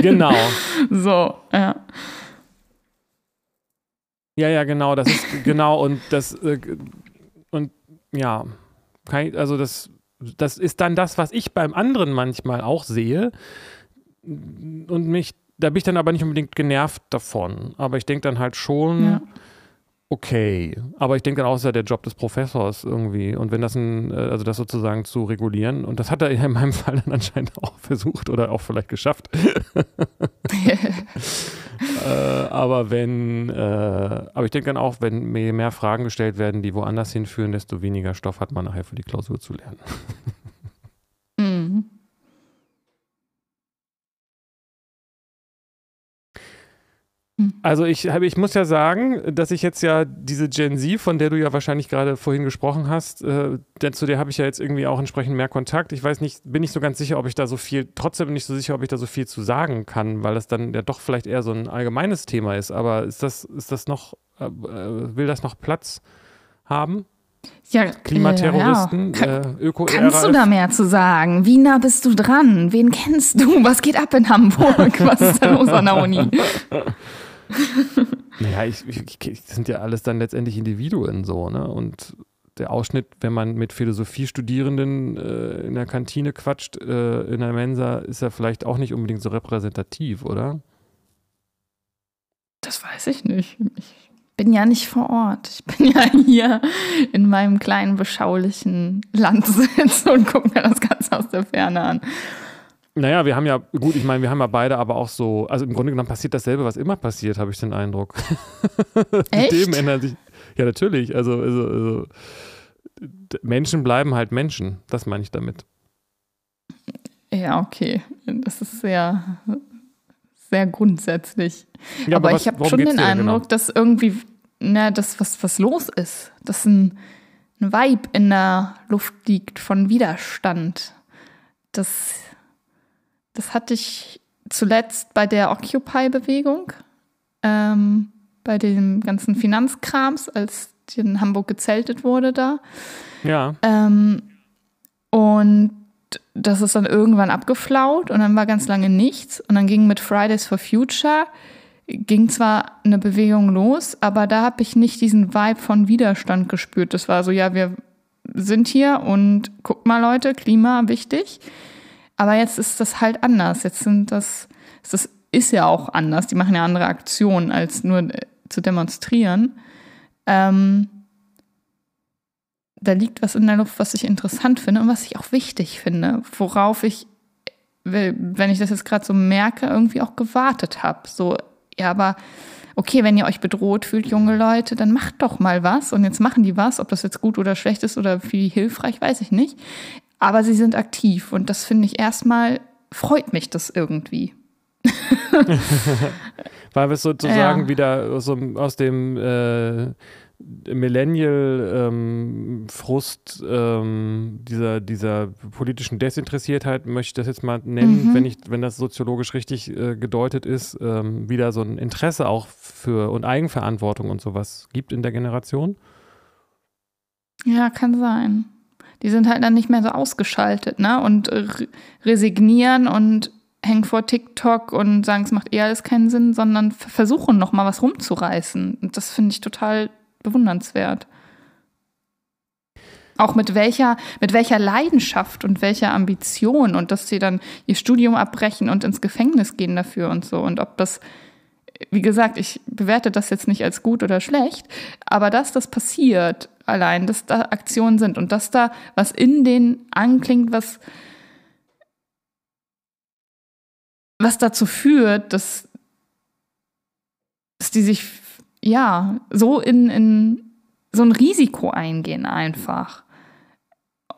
Genau. So, ja. Ja, ja, genau, das ist genau und das äh, und ja, also das das ist dann das, was ich beim anderen manchmal auch sehe und mich da bin ich dann aber nicht unbedingt genervt davon. Aber ich denke dann halt schon, ja. okay. Aber ich denke dann auch, es ist ja der Job des Professors irgendwie. Und wenn das ein, äh, also das sozusagen zu regulieren, und das hat er in meinem Fall dann anscheinend auch versucht oder auch vielleicht geschafft. äh, aber wenn, äh, aber ich denke dann auch, wenn mir mehr Fragen gestellt werden, die woanders hinführen, desto weniger Stoff hat man nachher für die Klausur zu lernen. Also ich, ich muss ja sagen, dass ich jetzt ja diese Gen Z, von der du ja wahrscheinlich gerade vorhin gesprochen hast, äh, denn zu der habe ich ja jetzt irgendwie auch entsprechend mehr Kontakt. Ich weiß nicht, bin nicht so ganz sicher, ob ich da so viel, trotzdem bin ich so sicher, ob ich da so viel zu sagen kann, weil das dann ja doch vielleicht eher so ein allgemeines Thema ist. Aber ist das, ist das noch, äh, äh will das noch Platz haben? Ja, Klimaterroristen, ja, ja. Äh, öko Kannst du da mehr zu sagen? Wie nah bist du dran? Wen kennst du? Was geht ab in Hamburg? Was ist da los an der Uni? naja, ich, ich, das sind ja alles dann letztendlich Individuen so, ne? Und der Ausschnitt, wenn man mit Philosophiestudierenden äh, in der Kantine quatscht, äh, in der Mensa, ist ja vielleicht auch nicht unbedingt so repräsentativ, oder? Das weiß ich nicht. Ich bin ja nicht vor Ort. Ich bin ja hier in meinem kleinen, beschaulichen Landsitz und gucke mir das Ganze aus der Ferne an. Naja, wir haben ja, gut, ich meine, wir haben ja beide aber auch so, also im Grunde genommen passiert dasselbe, was immer passiert, habe ich den Eindruck. Echt? Die Themen ändern sich. Ja, natürlich. Also, also, also, Menschen bleiben halt Menschen. Das meine ich damit. Ja, okay. Das ist sehr, sehr grundsätzlich. Ja, aber, aber was, ich habe schon den Eindruck, genau? dass irgendwie, na, das, was, was los ist, dass ein, ein Vibe in der Luft liegt von Widerstand. Das das hatte ich zuletzt bei der Occupy-Bewegung, ähm, bei dem ganzen Finanzkrams, als in Hamburg gezeltet wurde da. Ja. Ähm, und das ist dann irgendwann abgeflaut und dann war ganz lange nichts. Und dann ging mit Fridays for Future, ging zwar eine Bewegung los, aber da habe ich nicht diesen Vibe von Widerstand gespürt. Das war so, ja, wir sind hier und guck mal Leute, Klima wichtig. Aber jetzt ist das halt anders. Jetzt sind das, das ist ja auch anders. Die machen ja andere Aktionen, als nur äh, zu demonstrieren. Ähm, da liegt was in der Luft, was ich interessant finde und was ich auch wichtig finde, worauf ich, wenn ich das jetzt gerade so merke, irgendwie auch gewartet habe. So ja, aber okay, wenn ihr euch bedroht fühlt, junge Leute, dann macht doch mal was. Und jetzt machen die was, ob das jetzt gut oder schlecht ist oder wie hilfreich, weiß ich nicht. Aber sie sind aktiv und das finde ich erstmal, freut mich das irgendwie. Weil wir es sozusagen ja. wieder so aus dem äh, Millennial-Frust ähm, ähm, dieser, dieser politischen Desinteressiertheit, möchte ich das jetzt mal nennen, mhm. wenn, ich, wenn das soziologisch richtig äh, gedeutet ist, ähm, wieder so ein Interesse auch für und Eigenverantwortung und sowas gibt in der Generation? Ja, kann sein. Die sind halt dann nicht mehr so ausgeschaltet, ne? Und resignieren und hängen vor TikTok und sagen, es macht eher alles keinen Sinn, sondern versuchen nochmal was rumzureißen. Und das finde ich total bewundernswert. Auch mit welcher, mit welcher Leidenschaft und welcher Ambition und dass sie dann ihr Studium abbrechen und ins Gefängnis gehen dafür und so. Und ob das, wie gesagt, ich bewerte das jetzt nicht als gut oder schlecht, aber dass das passiert allein, dass da Aktionen sind und dass da was in denen anklingt, was, was dazu führt, dass, dass die sich ja, so in, in so ein Risiko eingehen einfach.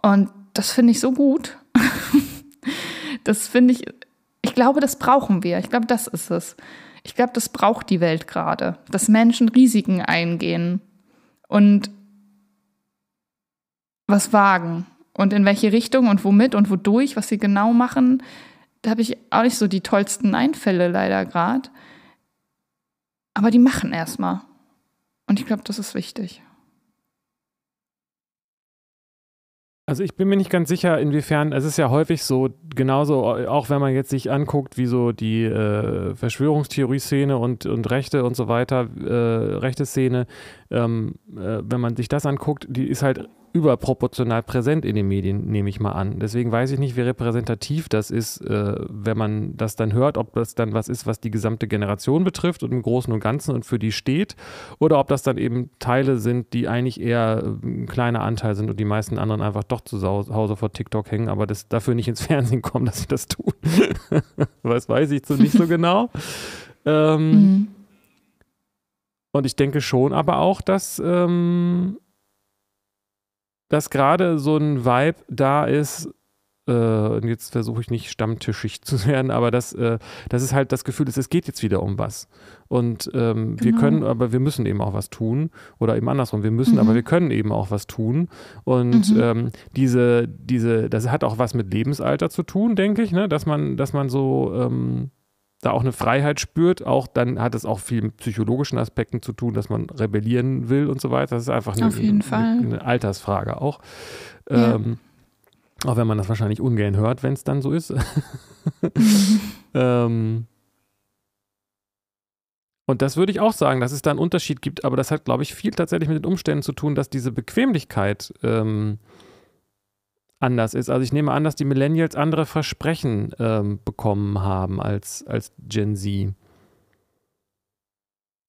Und das finde ich so gut. das finde ich, ich glaube, das brauchen wir. Ich glaube, das ist es. Ich glaube, das braucht die Welt gerade, dass Menschen Risiken eingehen und was wagen. Und in welche Richtung und womit und wodurch, was sie genau machen, da habe ich auch nicht so die tollsten Einfälle leider gerade. Aber die machen erstmal. Und ich glaube, das ist wichtig. Also ich bin mir nicht ganz sicher, inwiefern, es ist ja häufig so, genauso, auch wenn man jetzt sich anguckt, wie so die äh, Verschwörungstheorie-Szene und, und Rechte und so weiter, äh, rechte Szene, ähm, äh, wenn man sich das anguckt, die ist halt überproportional präsent in den Medien, nehme ich mal an. Deswegen weiß ich nicht, wie repräsentativ das ist, äh, wenn man das dann hört, ob das dann was ist, was die gesamte Generation betrifft und im Großen und Ganzen und für die steht, oder ob das dann eben Teile sind, die eigentlich eher äh, ein kleiner Anteil sind und die meisten anderen einfach doch zu Hause vor TikTok hängen, aber das, dafür nicht ins Fernsehen kommen, dass sie das tun. das weiß ich so nicht so genau. ähm, mhm. Und ich denke schon aber auch, dass ähm, dass gerade so ein Vibe da ist, äh, und jetzt versuche ich nicht stammtischig zu werden, aber dass, äh, dass es halt das Gefühl ist, es geht jetzt wieder um was. Und ähm, genau. wir können, aber wir müssen eben auch was tun. Oder eben andersrum, wir müssen, mhm. aber wir können eben auch was tun. Und mhm. ähm, diese, diese, das hat auch was mit Lebensalter zu tun, denke ich, ne? dass man, dass man so ähm, da auch eine Freiheit spürt, auch dann hat es auch viel mit psychologischen Aspekten zu tun, dass man rebellieren will und so weiter. Das ist einfach eine, eine, eine Altersfrage auch. Ja. Ähm, auch wenn man das wahrscheinlich ungern hört, wenn es dann so ist. ähm, und das würde ich auch sagen, dass es da einen Unterschied gibt, aber das hat, glaube ich, viel tatsächlich mit den Umständen zu tun, dass diese Bequemlichkeit ähm, anders ist. Also ich nehme an, dass die Millennials andere Versprechen ähm, bekommen haben als, als Gen Z.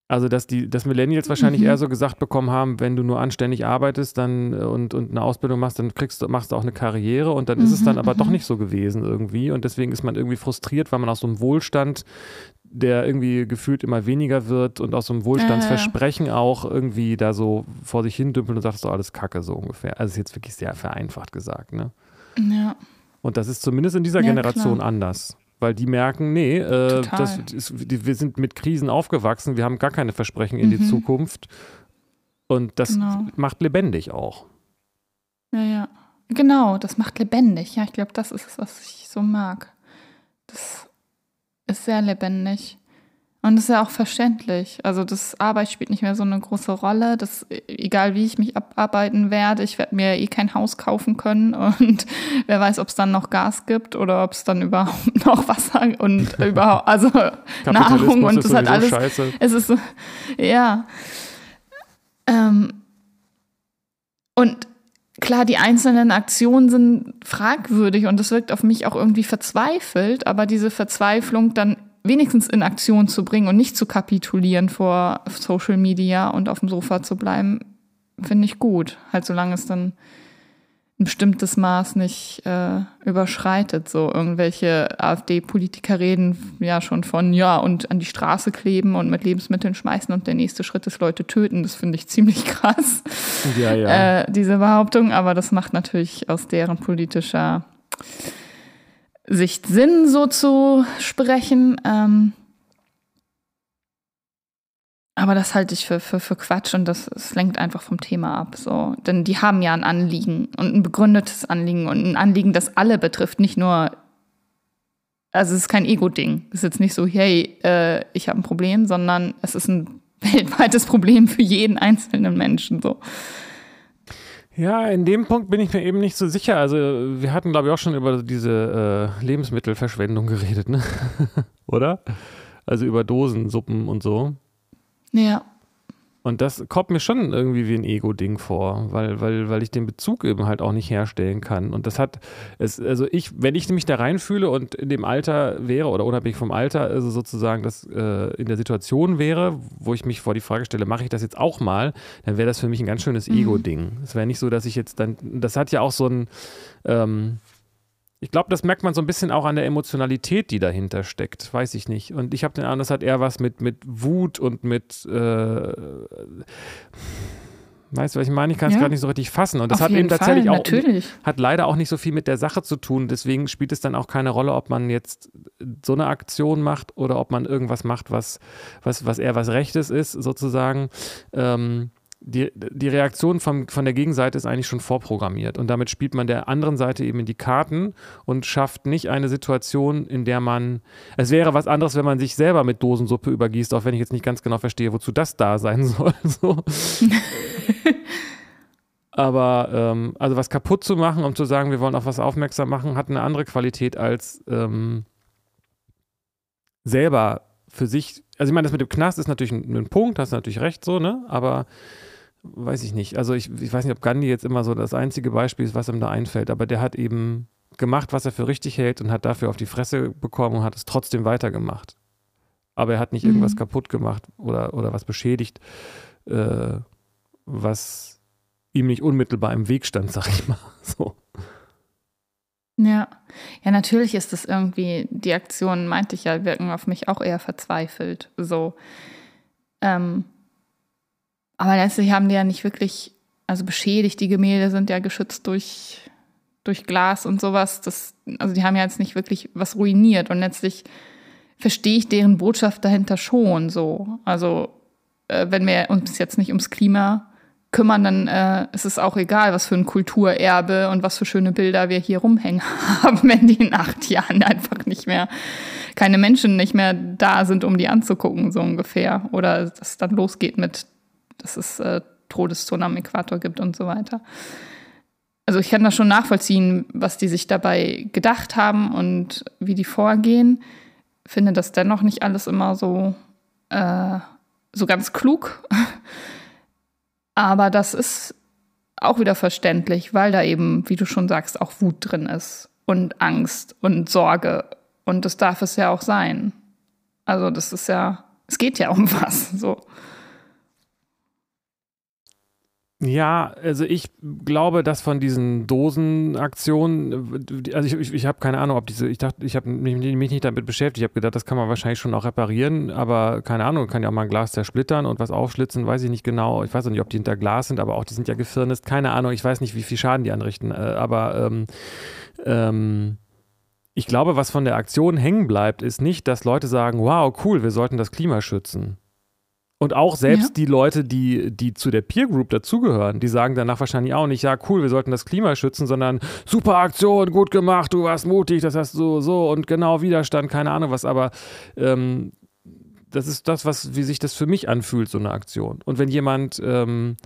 Also, dass die, dass Millennials wahrscheinlich mhm. eher so gesagt bekommen haben, wenn du nur anständig arbeitest dann äh, und, und eine Ausbildung machst, dann kriegst du, machst du auch eine Karriere und dann mhm. ist es dann mhm, aber doch mhm. nicht so gewesen irgendwie. Und deswegen ist man irgendwie frustriert, weil man aus so einem Wohlstand der irgendwie gefühlt immer weniger wird und aus so einem Wohlstandsversprechen auch irgendwie da so vor sich hin dümpelt und sagt so alles Kacke so ungefähr. Also ist jetzt wirklich sehr vereinfacht gesagt, ne? Ja. Und das ist zumindest in dieser ja, Generation klar. anders. Weil die merken, nee, äh, das ist, die, wir sind mit Krisen aufgewachsen, wir haben gar keine Versprechen in mhm. die Zukunft. Und das genau. macht lebendig auch. Ja, ja. Genau, das macht lebendig. Ja, ich glaube, das ist es, was ich so mag. Das ist sehr lebendig. Und das ist ja auch verständlich. Also das Arbeit spielt nicht mehr so eine große Rolle. Das, egal wie ich mich abarbeiten werde, ich werde mir eh kein Haus kaufen können. Und wer weiß, ob es dann noch Gas gibt oder ob es dann überhaupt noch Wasser und überhaupt, also Nahrung und das hat alles. Scheiße. Es ist so, ja. Ähm, und klar, die einzelnen Aktionen sind fragwürdig und das wirkt auf mich auch irgendwie verzweifelt, aber diese Verzweiflung dann wenigstens in Aktion zu bringen und nicht zu kapitulieren vor Social Media und auf dem Sofa zu bleiben, finde ich gut. Halt solange es dann ein bestimmtes Maß nicht äh, überschreitet. So irgendwelche AfD-Politiker reden ja schon von ja und an die Straße kleben und mit Lebensmitteln schmeißen und der nächste Schritt ist Leute töten. Das finde ich ziemlich krass. Ja, ja. Äh, diese Behauptung, aber das macht natürlich aus deren politischer Sicht Sinn, so zu sprechen. Ähm, aber das halte ich für, für, für Quatsch und das, das lenkt einfach vom Thema ab. So. Denn die haben ja ein Anliegen und ein begründetes Anliegen und ein Anliegen, das alle betrifft, nicht nur. Also es ist kein Ego-Ding. Es ist jetzt nicht so, hey, äh, ich habe ein Problem, sondern es ist ein weltweites Problem für jeden einzelnen Menschen. So. Ja, in dem Punkt bin ich mir eben nicht so sicher. Also wir hatten, glaube ich, auch schon über diese äh, Lebensmittelverschwendung geredet, ne? oder? Also über Dosensuppen und so. Ja. Und das kommt mir schon irgendwie wie ein Ego-Ding vor, weil, weil, weil ich den Bezug eben halt auch nicht herstellen kann. Und das hat, es, also ich, wenn ich mich da reinfühle und in dem Alter wäre oder unabhängig vom Alter, also sozusagen das äh, in der Situation wäre, wo ich mich vor die Frage stelle, mache ich das jetzt auch mal, dann wäre das für mich ein ganz schönes mhm. Ego-Ding. Es wäre nicht so, dass ich jetzt dann, das hat ja auch so ein, ähm, ich glaube, das merkt man so ein bisschen auch an der Emotionalität, die dahinter steckt. Weiß ich nicht. Und ich habe den Eindruck, das hat eher was mit, mit Wut und mit. Äh, Weißt du, was ich meine? Ich kann es ja. gerade nicht so richtig fassen. Und das Auf hat eben tatsächlich Fall, auch, natürlich. hat leider auch nicht so viel mit der Sache zu tun. Deswegen spielt es dann auch keine Rolle, ob man jetzt so eine Aktion macht oder ob man irgendwas macht, was, was, was eher was Rechtes ist, sozusagen. Ähm, die, die Reaktion vom, von der Gegenseite ist eigentlich schon vorprogrammiert. Und damit spielt man der anderen Seite eben in die Karten und schafft nicht eine Situation, in der man. Es wäre was anderes, wenn man sich selber mit Dosensuppe übergießt, auch wenn ich jetzt nicht ganz genau verstehe, wozu das da sein soll. So. Aber ähm, also was kaputt zu machen, um zu sagen, wir wollen auf was aufmerksam machen, hat eine andere Qualität als ähm, selber für sich. Also ich meine, das mit dem Knast ist natürlich ein, ein Punkt, hast du natürlich recht so, ne? Aber weiß ich nicht. Also ich, ich weiß nicht, ob Gandhi jetzt immer so das einzige Beispiel ist, was ihm da einfällt, aber der hat eben gemacht, was er für richtig hält und hat dafür auf die Fresse bekommen und hat es trotzdem weitergemacht. Aber er hat nicht mhm. irgendwas kaputt gemacht oder, oder was beschädigt, äh, was ihm nicht unmittelbar im Weg stand, sag ich mal. So. Ja, ja, natürlich ist es irgendwie, die Aktionen, meinte ich ja, wirken auf mich auch eher verzweifelt. So. Ähm, aber letztlich haben die ja nicht wirklich, also beschädigt, die Gemälde sind ja geschützt durch, durch Glas und sowas. Das, also die haben ja jetzt nicht wirklich was ruiniert und letztlich verstehe ich deren Botschaft dahinter schon so. Also äh, wenn wir uns jetzt nicht ums Klima kümmern, dann äh, ist es auch egal, was für ein Kulturerbe und was für schöne Bilder wir hier rumhängen haben, wenn die in acht Jahren einfach nicht mehr, keine Menschen nicht mehr da sind, um die anzugucken, so ungefähr. Oder es dann losgeht mit dass es äh, Todeszonen am Äquator gibt und so weiter. Also ich kann das schon nachvollziehen, was die sich dabei gedacht haben und wie die vorgehen. Finde das dennoch nicht alles immer so, äh, so ganz klug. Aber das ist auch wieder verständlich, weil da eben, wie du schon sagst, auch Wut drin ist und Angst und Sorge. Und das darf es ja auch sein. Also das ist ja, es geht ja um was. So. Ja, also ich glaube, dass von diesen Dosenaktionen, also ich, ich, ich habe keine Ahnung, ob diese, ich dachte, ich habe mich, mich, nicht damit beschäftigt, ich habe gedacht, das kann man wahrscheinlich schon auch reparieren, aber keine Ahnung, kann ja auch mal ein Glas zersplittern und was aufschlitzen, weiß ich nicht genau. Ich weiß auch nicht, ob die hinter Glas sind, aber auch die sind ja gefirnest, keine Ahnung, ich weiß nicht, wie viel Schaden die anrichten, äh, aber ähm, ähm, ich glaube, was von der Aktion hängen bleibt, ist nicht, dass Leute sagen, wow, cool, wir sollten das Klima schützen und auch selbst ja. die Leute, die, die zu der Peer Group dazugehören, die sagen danach wahrscheinlich auch nicht, ja, cool, wir sollten das Klima schützen, sondern super Aktion, gut gemacht, du warst mutig, das hast du so und genau Widerstand, keine Ahnung was, aber ähm, das ist das, was, wie sich das für mich anfühlt, so eine Aktion. Und wenn jemand ähm,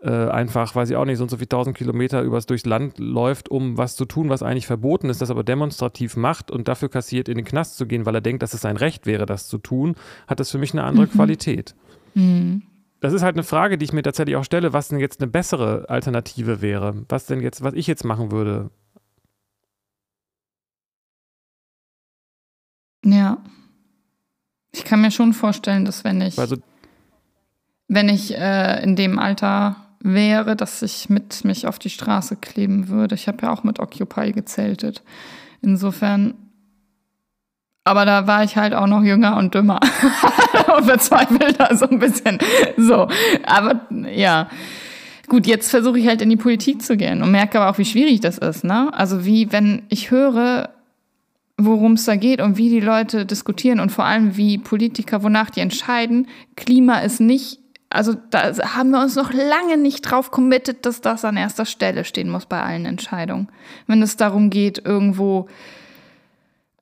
äh, einfach, weiß ich auch nicht, so und so viel tausend Kilometer übers durchs Land läuft, um was zu tun, was eigentlich verboten ist, das aber demonstrativ macht und dafür kassiert, in den Knast zu gehen, weil er denkt, dass es sein Recht wäre, das zu tun, hat das für mich eine andere mhm. Qualität. Mhm. Das ist halt eine Frage, die ich mir tatsächlich auch stelle, was denn jetzt eine bessere Alternative wäre. Was denn jetzt, was ich jetzt machen würde. Ja. Ich kann mir schon vorstellen, dass wenn ich, also, wenn ich äh, in dem Alter wäre, dass ich mit mich auf die Straße kleben würde. Ich habe ja auch mit Occupy gezeltet. Insofern aber da war ich halt auch noch jünger und dümmer und verzweifelter so ein bisschen. So, aber ja. Gut, jetzt versuche ich halt in die Politik zu gehen und merke aber auch, wie schwierig das ist. Ne? Also wie, wenn ich höre, worum es da geht und wie die Leute diskutieren und vor allem wie Politiker, wonach die entscheiden. Klima ist nicht, also da haben wir uns noch lange nicht drauf committed, dass das an erster Stelle stehen muss bei allen Entscheidungen. Wenn es darum geht, irgendwo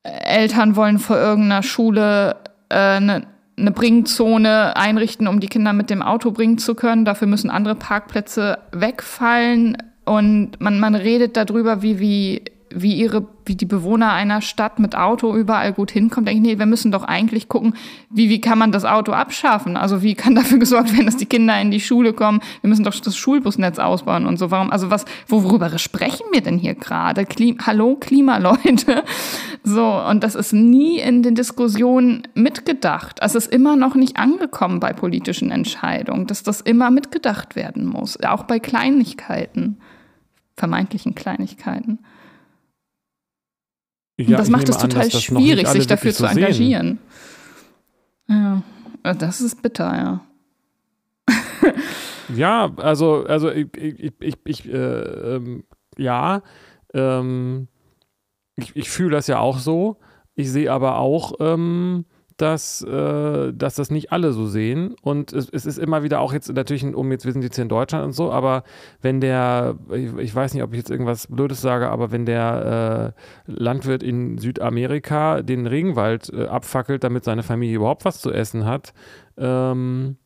Eltern wollen vor irgendeiner Schule äh, eine, eine Bringzone einrichten, um die Kinder mit dem Auto bringen zu können. Dafür müssen andere Parkplätze wegfallen. Und man, man redet darüber, wie, wie wie ihre, wie die Bewohner einer Stadt mit Auto überall gut hinkommen, denke ich, nee, wir müssen doch eigentlich gucken, wie, wie kann man das Auto abschaffen? Also wie kann dafür gesorgt werden, dass die Kinder in die Schule kommen? Wir müssen doch das Schulbusnetz ausbauen und so. Warum, also was, worüber sprechen wir denn hier gerade? Klim Hallo, Klimaleute. So, und das ist nie in den Diskussionen mitgedacht. Also es ist immer noch nicht angekommen bei politischen Entscheidungen, dass das immer mitgedacht werden muss. Auch bei Kleinigkeiten, vermeintlichen Kleinigkeiten. Ja, und das macht es total an, schwierig, sich dafür zu engagieren. Sehen. Ja, das ist bitter, ja. ja, also, also ich, ich, ich, ich äh, ähm, ja, ähm, ich, ich fühle das ja auch so. Ich sehe aber auch, ähm, dass, äh, dass das nicht alle so sehen. Und es, es, ist immer wieder auch jetzt natürlich, um jetzt, wir sind jetzt hier in Deutschland und so, aber wenn der, ich, ich weiß nicht, ob ich jetzt irgendwas Blödes sage, aber wenn der äh, Landwirt in Südamerika den Regenwald äh, abfackelt, damit seine Familie überhaupt was zu essen hat, ähm,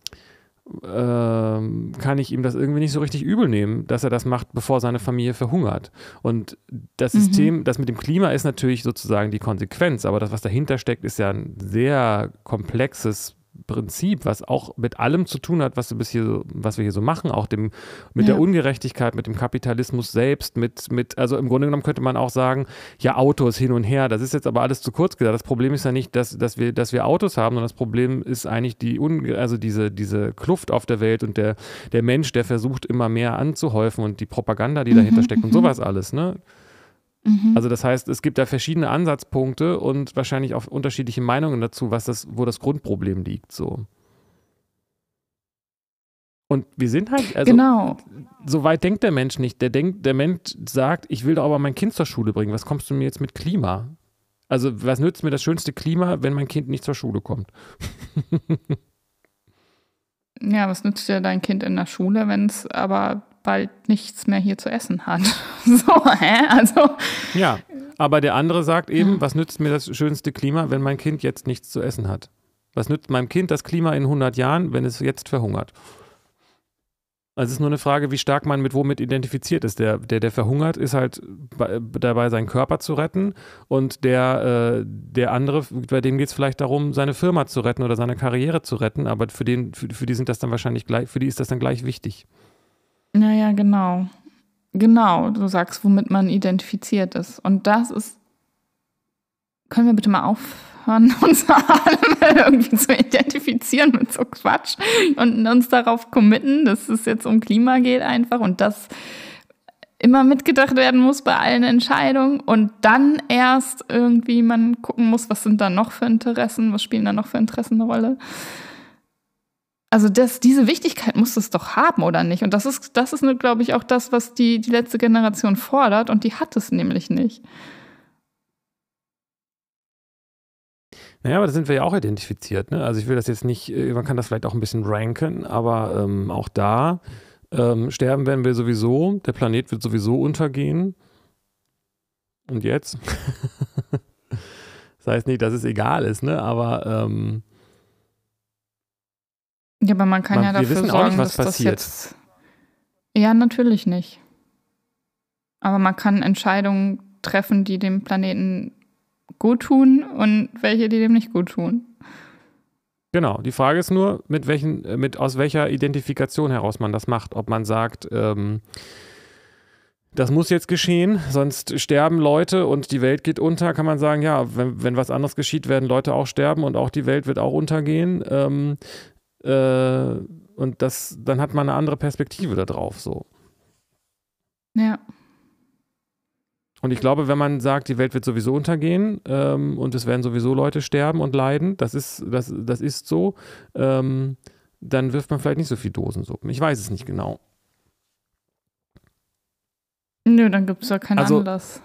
kann ich ihm das irgendwie nicht so richtig übel nehmen, dass er das macht, bevor seine Familie verhungert. Und das mhm. System, das mit dem Klima ist natürlich sozusagen die Konsequenz, aber das, was dahinter steckt, ist ja ein sehr komplexes Prinzip, was auch mit allem zu tun hat, was, wir, hier, was wir hier so machen, auch dem, mit ja. der Ungerechtigkeit, mit dem Kapitalismus selbst, mit, mit, also im Grunde genommen könnte man auch sagen, ja, Autos hin und her, das ist jetzt aber alles zu kurz gesagt. Das Problem ist ja nicht, dass, dass, wir, dass wir Autos haben, sondern das Problem ist eigentlich die, Unge also diese, diese Kluft auf der Welt und der, der Mensch, der versucht immer mehr anzuhäufen und die Propaganda, die dahinter mhm, steckt und mhm. sowas alles, ne? Mhm. Also das heißt, es gibt da verschiedene Ansatzpunkte und wahrscheinlich auch unterschiedliche Meinungen dazu, was das, wo das Grundproblem liegt. So. Und wir sind halt, also genau. so weit denkt der Mensch nicht. Der denkt, der Mensch sagt, ich will doch aber mein Kind zur Schule bringen. Was kommst du mir jetzt mit Klima? Also, was nützt mir das schönste Klima, wenn mein Kind nicht zur Schule kommt? ja, was nützt dir dein Kind in der Schule, wenn es aber bald nichts mehr hier zu essen hat. so, hä? Also. Ja, aber der andere sagt eben, was nützt mir das schönste Klima, wenn mein Kind jetzt nichts zu essen hat? Was nützt meinem Kind das Klima in 100 Jahren, wenn es jetzt verhungert? Also es ist nur eine Frage, wie stark man mit womit identifiziert ist. Der, der, der verhungert, ist halt bei, dabei, seinen Körper zu retten und der, äh, der andere, bei dem geht es vielleicht darum, seine Firma zu retten oder seine Karriere zu retten, aber für, den, für, für die sind das dann wahrscheinlich gleich, für die ist das dann gleich wichtig. Naja, genau. Genau, du sagst, womit man identifiziert ist. Und das ist. Können wir bitte mal aufhören, uns alle irgendwie zu identifizieren mit so Quatsch und uns darauf committen, dass es jetzt um Klima geht einfach und das immer mitgedacht werden muss bei allen Entscheidungen und dann erst irgendwie man gucken muss, was sind da noch für Interessen, was spielen da noch für Interessen eine Rolle. Also das, diese Wichtigkeit muss es doch haben, oder nicht? Und das ist, das ist, glaube ich, auch das, was die, die letzte Generation fordert, und die hat es nämlich nicht. Naja, aber da sind wir ja auch identifiziert. Ne? Also ich will das jetzt nicht, äh, man kann das vielleicht auch ein bisschen ranken, aber ähm, auch da ähm, sterben werden wir sowieso, der Planet wird sowieso untergehen. Und jetzt? das heißt nicht, dass es egal ist, ne? aber ähm, ja, aber man kann man, ja dafür wir wissen sorgen, auch nicht, was dass passiert. das jetzt. Ja, natürlich nicht. Aber man kann Entscheidungen treffen, die dem Planeten gut tun und welche, die dem nicht gut tun. Genau, die Frage ist nur, mit welchen, äh, mit aus welcher Identifikation heraus man das macht. Ob man sagt, ähm, das muss jetzt geschehen, sonst sterben Leute und die Welt geht unter, kann man sagen, ja, wenn, wenn was anderes geschieht, werden Leute auch sterben und auch die Welt wird auch untergehen. Ähm, äh, und das, dann hat man eine andere Perspektive darauf so. Ja. Und ich glaube, wenn man sagt, die Welt wird sowieso untergehen ähm, und es werden sowieso Leute sterben und leiden, das ist, das, das ist so, ähm, dann wirft man vielleicht nicht so viel Dosensuppen. Ich weiß es nicht genau. Nö, dann gibt es ja keinen Also- Anlass.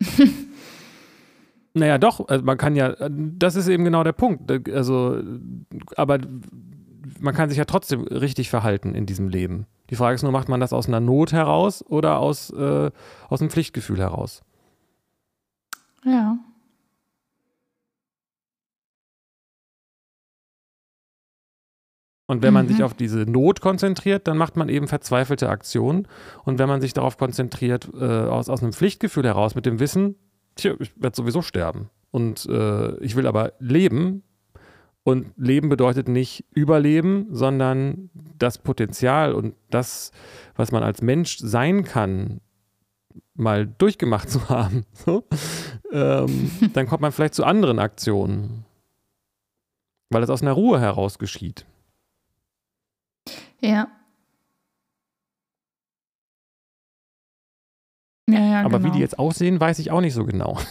Naja, doch, also man kann ja, das ist eben genau der Punkt. Also, aber man kann sich ja trotzdem richtig verhalten in diesem Leben. Die Frage ist nur, macht man das aus einer Not heraus oder aus, äh, aus einem Pflichtgefühl heraus? Ja. Und wenn man Mhm. sich auf diese Not konzentriert, dann macht man eben verzweifelte Aktionen. Und wenn man sich darauf konzentriert, äh, aus, aus einem Pflichtgefühl heraus, mit dem Wissen, tja, ich werde sowieso sterben. Und äh, ich will aber leben. Und Leben bedeutet nicht Überleben, sondern das Potenzial und das, was man als Mensch sein kann, mal durchgemacht zu haben. So, ähm, dann kommt man vielleicht zu anderen Aktionen. Weil es aus einer Ruhe heraus geschieht. Ja. Ja, ja, Aber genau. wie die jetzt aussehen, weiß ich auch nicht so genau.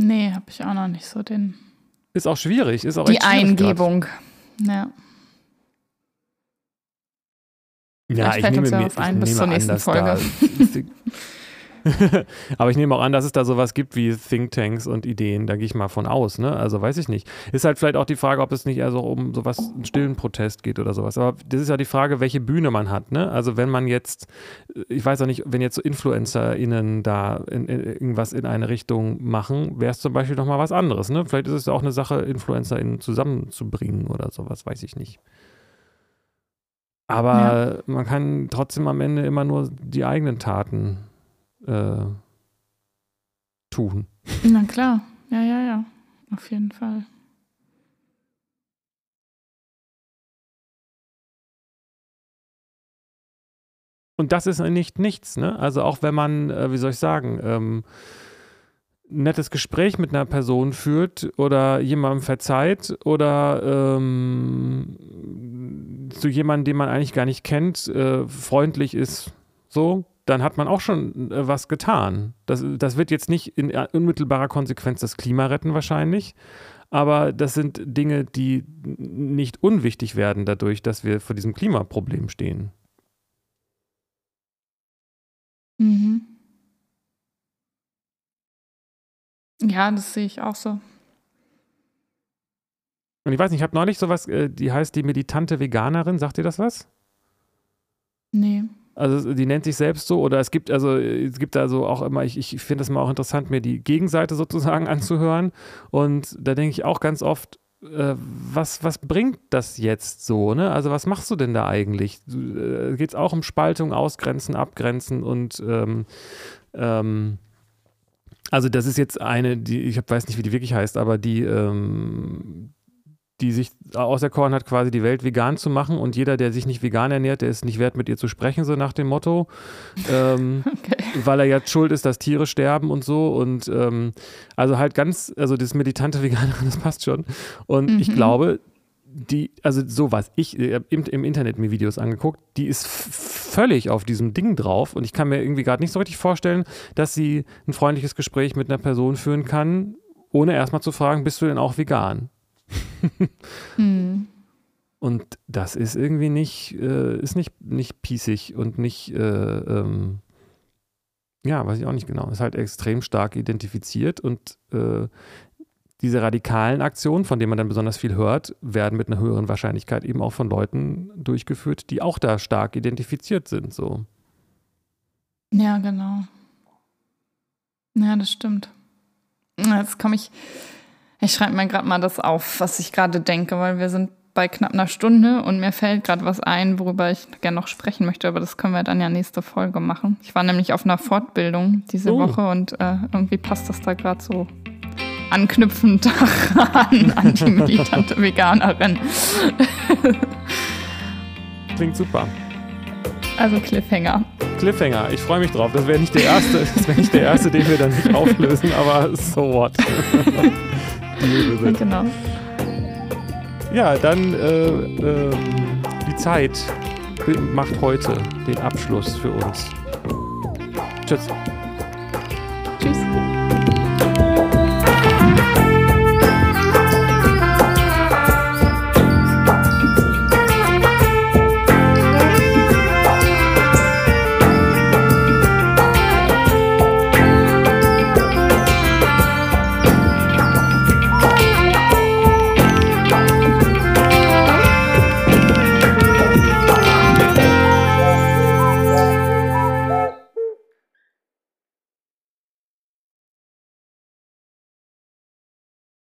Nee, habe ich auch noch nicht so den. ist auch schwierig, ist auch Die schwierig grad. Eingebung. Ja. Ja, Vielleicht ich fällt nehme uns ja mir, ich ein bis zur an, nächsten dass Folge. Da, Aber ich nehme auch an, dass es da sowas gibt wie Thinktanks und Ideen. Da gehe ich mal von aus. Ne? Also weiß ich nicht. Ist halt vielleicht auch die Frage, ob es nicht eher so um sowas, einen stillen Protest geht oder sowas. Aber das ist ja die Frage, welche Bühne man hat. Ne? Also wenn man jetzt, ich weiß auch nicht, wenn jetzt so InfluencerInnen da in, in, irgendwas in eine Richtung machen, wäre es zum Beispiel nochmal was anderes. Ne? Vielleicht ist es ja auch eine Sache, InfluencerInnen zusammenzubringen oder sowas, weiß ich nicht. Aber man kann trotzdem am Ende immer nur die eigenen Taten äh, tun. Na klar. Ja, ja, ja. Auf jeden Fall. Und das ist nicht nichts, ne? Also auch wenn man, äh, wie soll ich sagen, ähm, ein nettes Gespräch mit einer Person führt oder jemandem verzeiht oder ähm, zu jemandem, den man eigentlich gar nicht kennt, äh, freundlich ist, so, dann hat man auch schon äh, was getan. Das, das wird jetzt nicht in unmittelbarer Konsequenz das Klima retten wahrscheinlich, aber das sind Dinge, die nicht unwichtig werden dadurch, dass wir vor diesem Klimaproblem stehen. Mhm. Ja, das sehe ich auch so. Und ich weiß nicht, ich habe neulich sowas, äh, die heißt die militante Veganerin, sagt ihr das was? Nee. Also die nennt sich selbst so oder es gibt also es gibt also auch immer ich, ich finde es mal auch interessant mir die Gegenseite sozusagen anzuhören. Und da denke ich auch ganz oft äh, was was bringt das jetzt so ne? Also was machst du denn da eigentlich? Äh, geht es auch um Spaltung Ausgrenzen Abgrenzen und ähm, ähm, also das ist jetzt eine die ich weiß nicht wie die wirklich heißt aber die ähm, die sich auserkoren hat, quasi die Welt vegan zu machen und jeder, der sich nicht vegan ernährt, der ist nicht wert, mit ihr zu sprechen, so nach dem Motto. Ähm, Okay. weil er jetzt schuld ist, dass Tiere sterben und so. Und ähm, also halt ganz, also das militante Veganerin, das passt schon. Und ich Mhm. glaube, die, also so was ich äh, im, im Internet mir Videos angeguckt, die ist völlig auf diesem Ding drauf und ich kann mir irgendwie gerade nicht so richtig vorstellen, dass sie ein freundliches Gespräch mit einer Person führen kann, ohne erstmal zu fragen, bist du denn auch vegan? Hm. Und das ist irgendwie nicht, äh, ist nicht, nicht pießig und nicht, äh, ähm, ja, weiß ich auch nicht genau. Ist halt extrem stark identifiziert und äh, diese radikalen Aktionen, von denen man dann besonders viel hört, werden mit einer höheren Wahrscheinlichkeit eben auch von Leuten durchgeführt, die auch da stark identifiziert sind. So. Ja, genau. Ja, das stimmt. Jetzt komme ich. Ich schreibe mir gerade mal das auf, was ich gerade denke, weil wir sind bei knapp einer Stunde und mir fällt gerade was ein, worüber ich gerne noch sprechen möchte, aber das können wir dann ja nächste Folge machen. Ich war nämlich auf einer Fortbildung diese Oh. Woche und äh, irgendwie passt das da gerade so anknüpfend daran, an die militante Veganerin. Klingt super. Also Cliffhanger. Cliffhanger, ich freue mich drauf. Das wäre nicht der erste, das wäre nicht der erste, den wir dann nicht auflösen, aber so what. ja, genau. Ja, dann äh, äh, die Zeit macht heute den Abschluss für uns. Tschüss. Tschüss.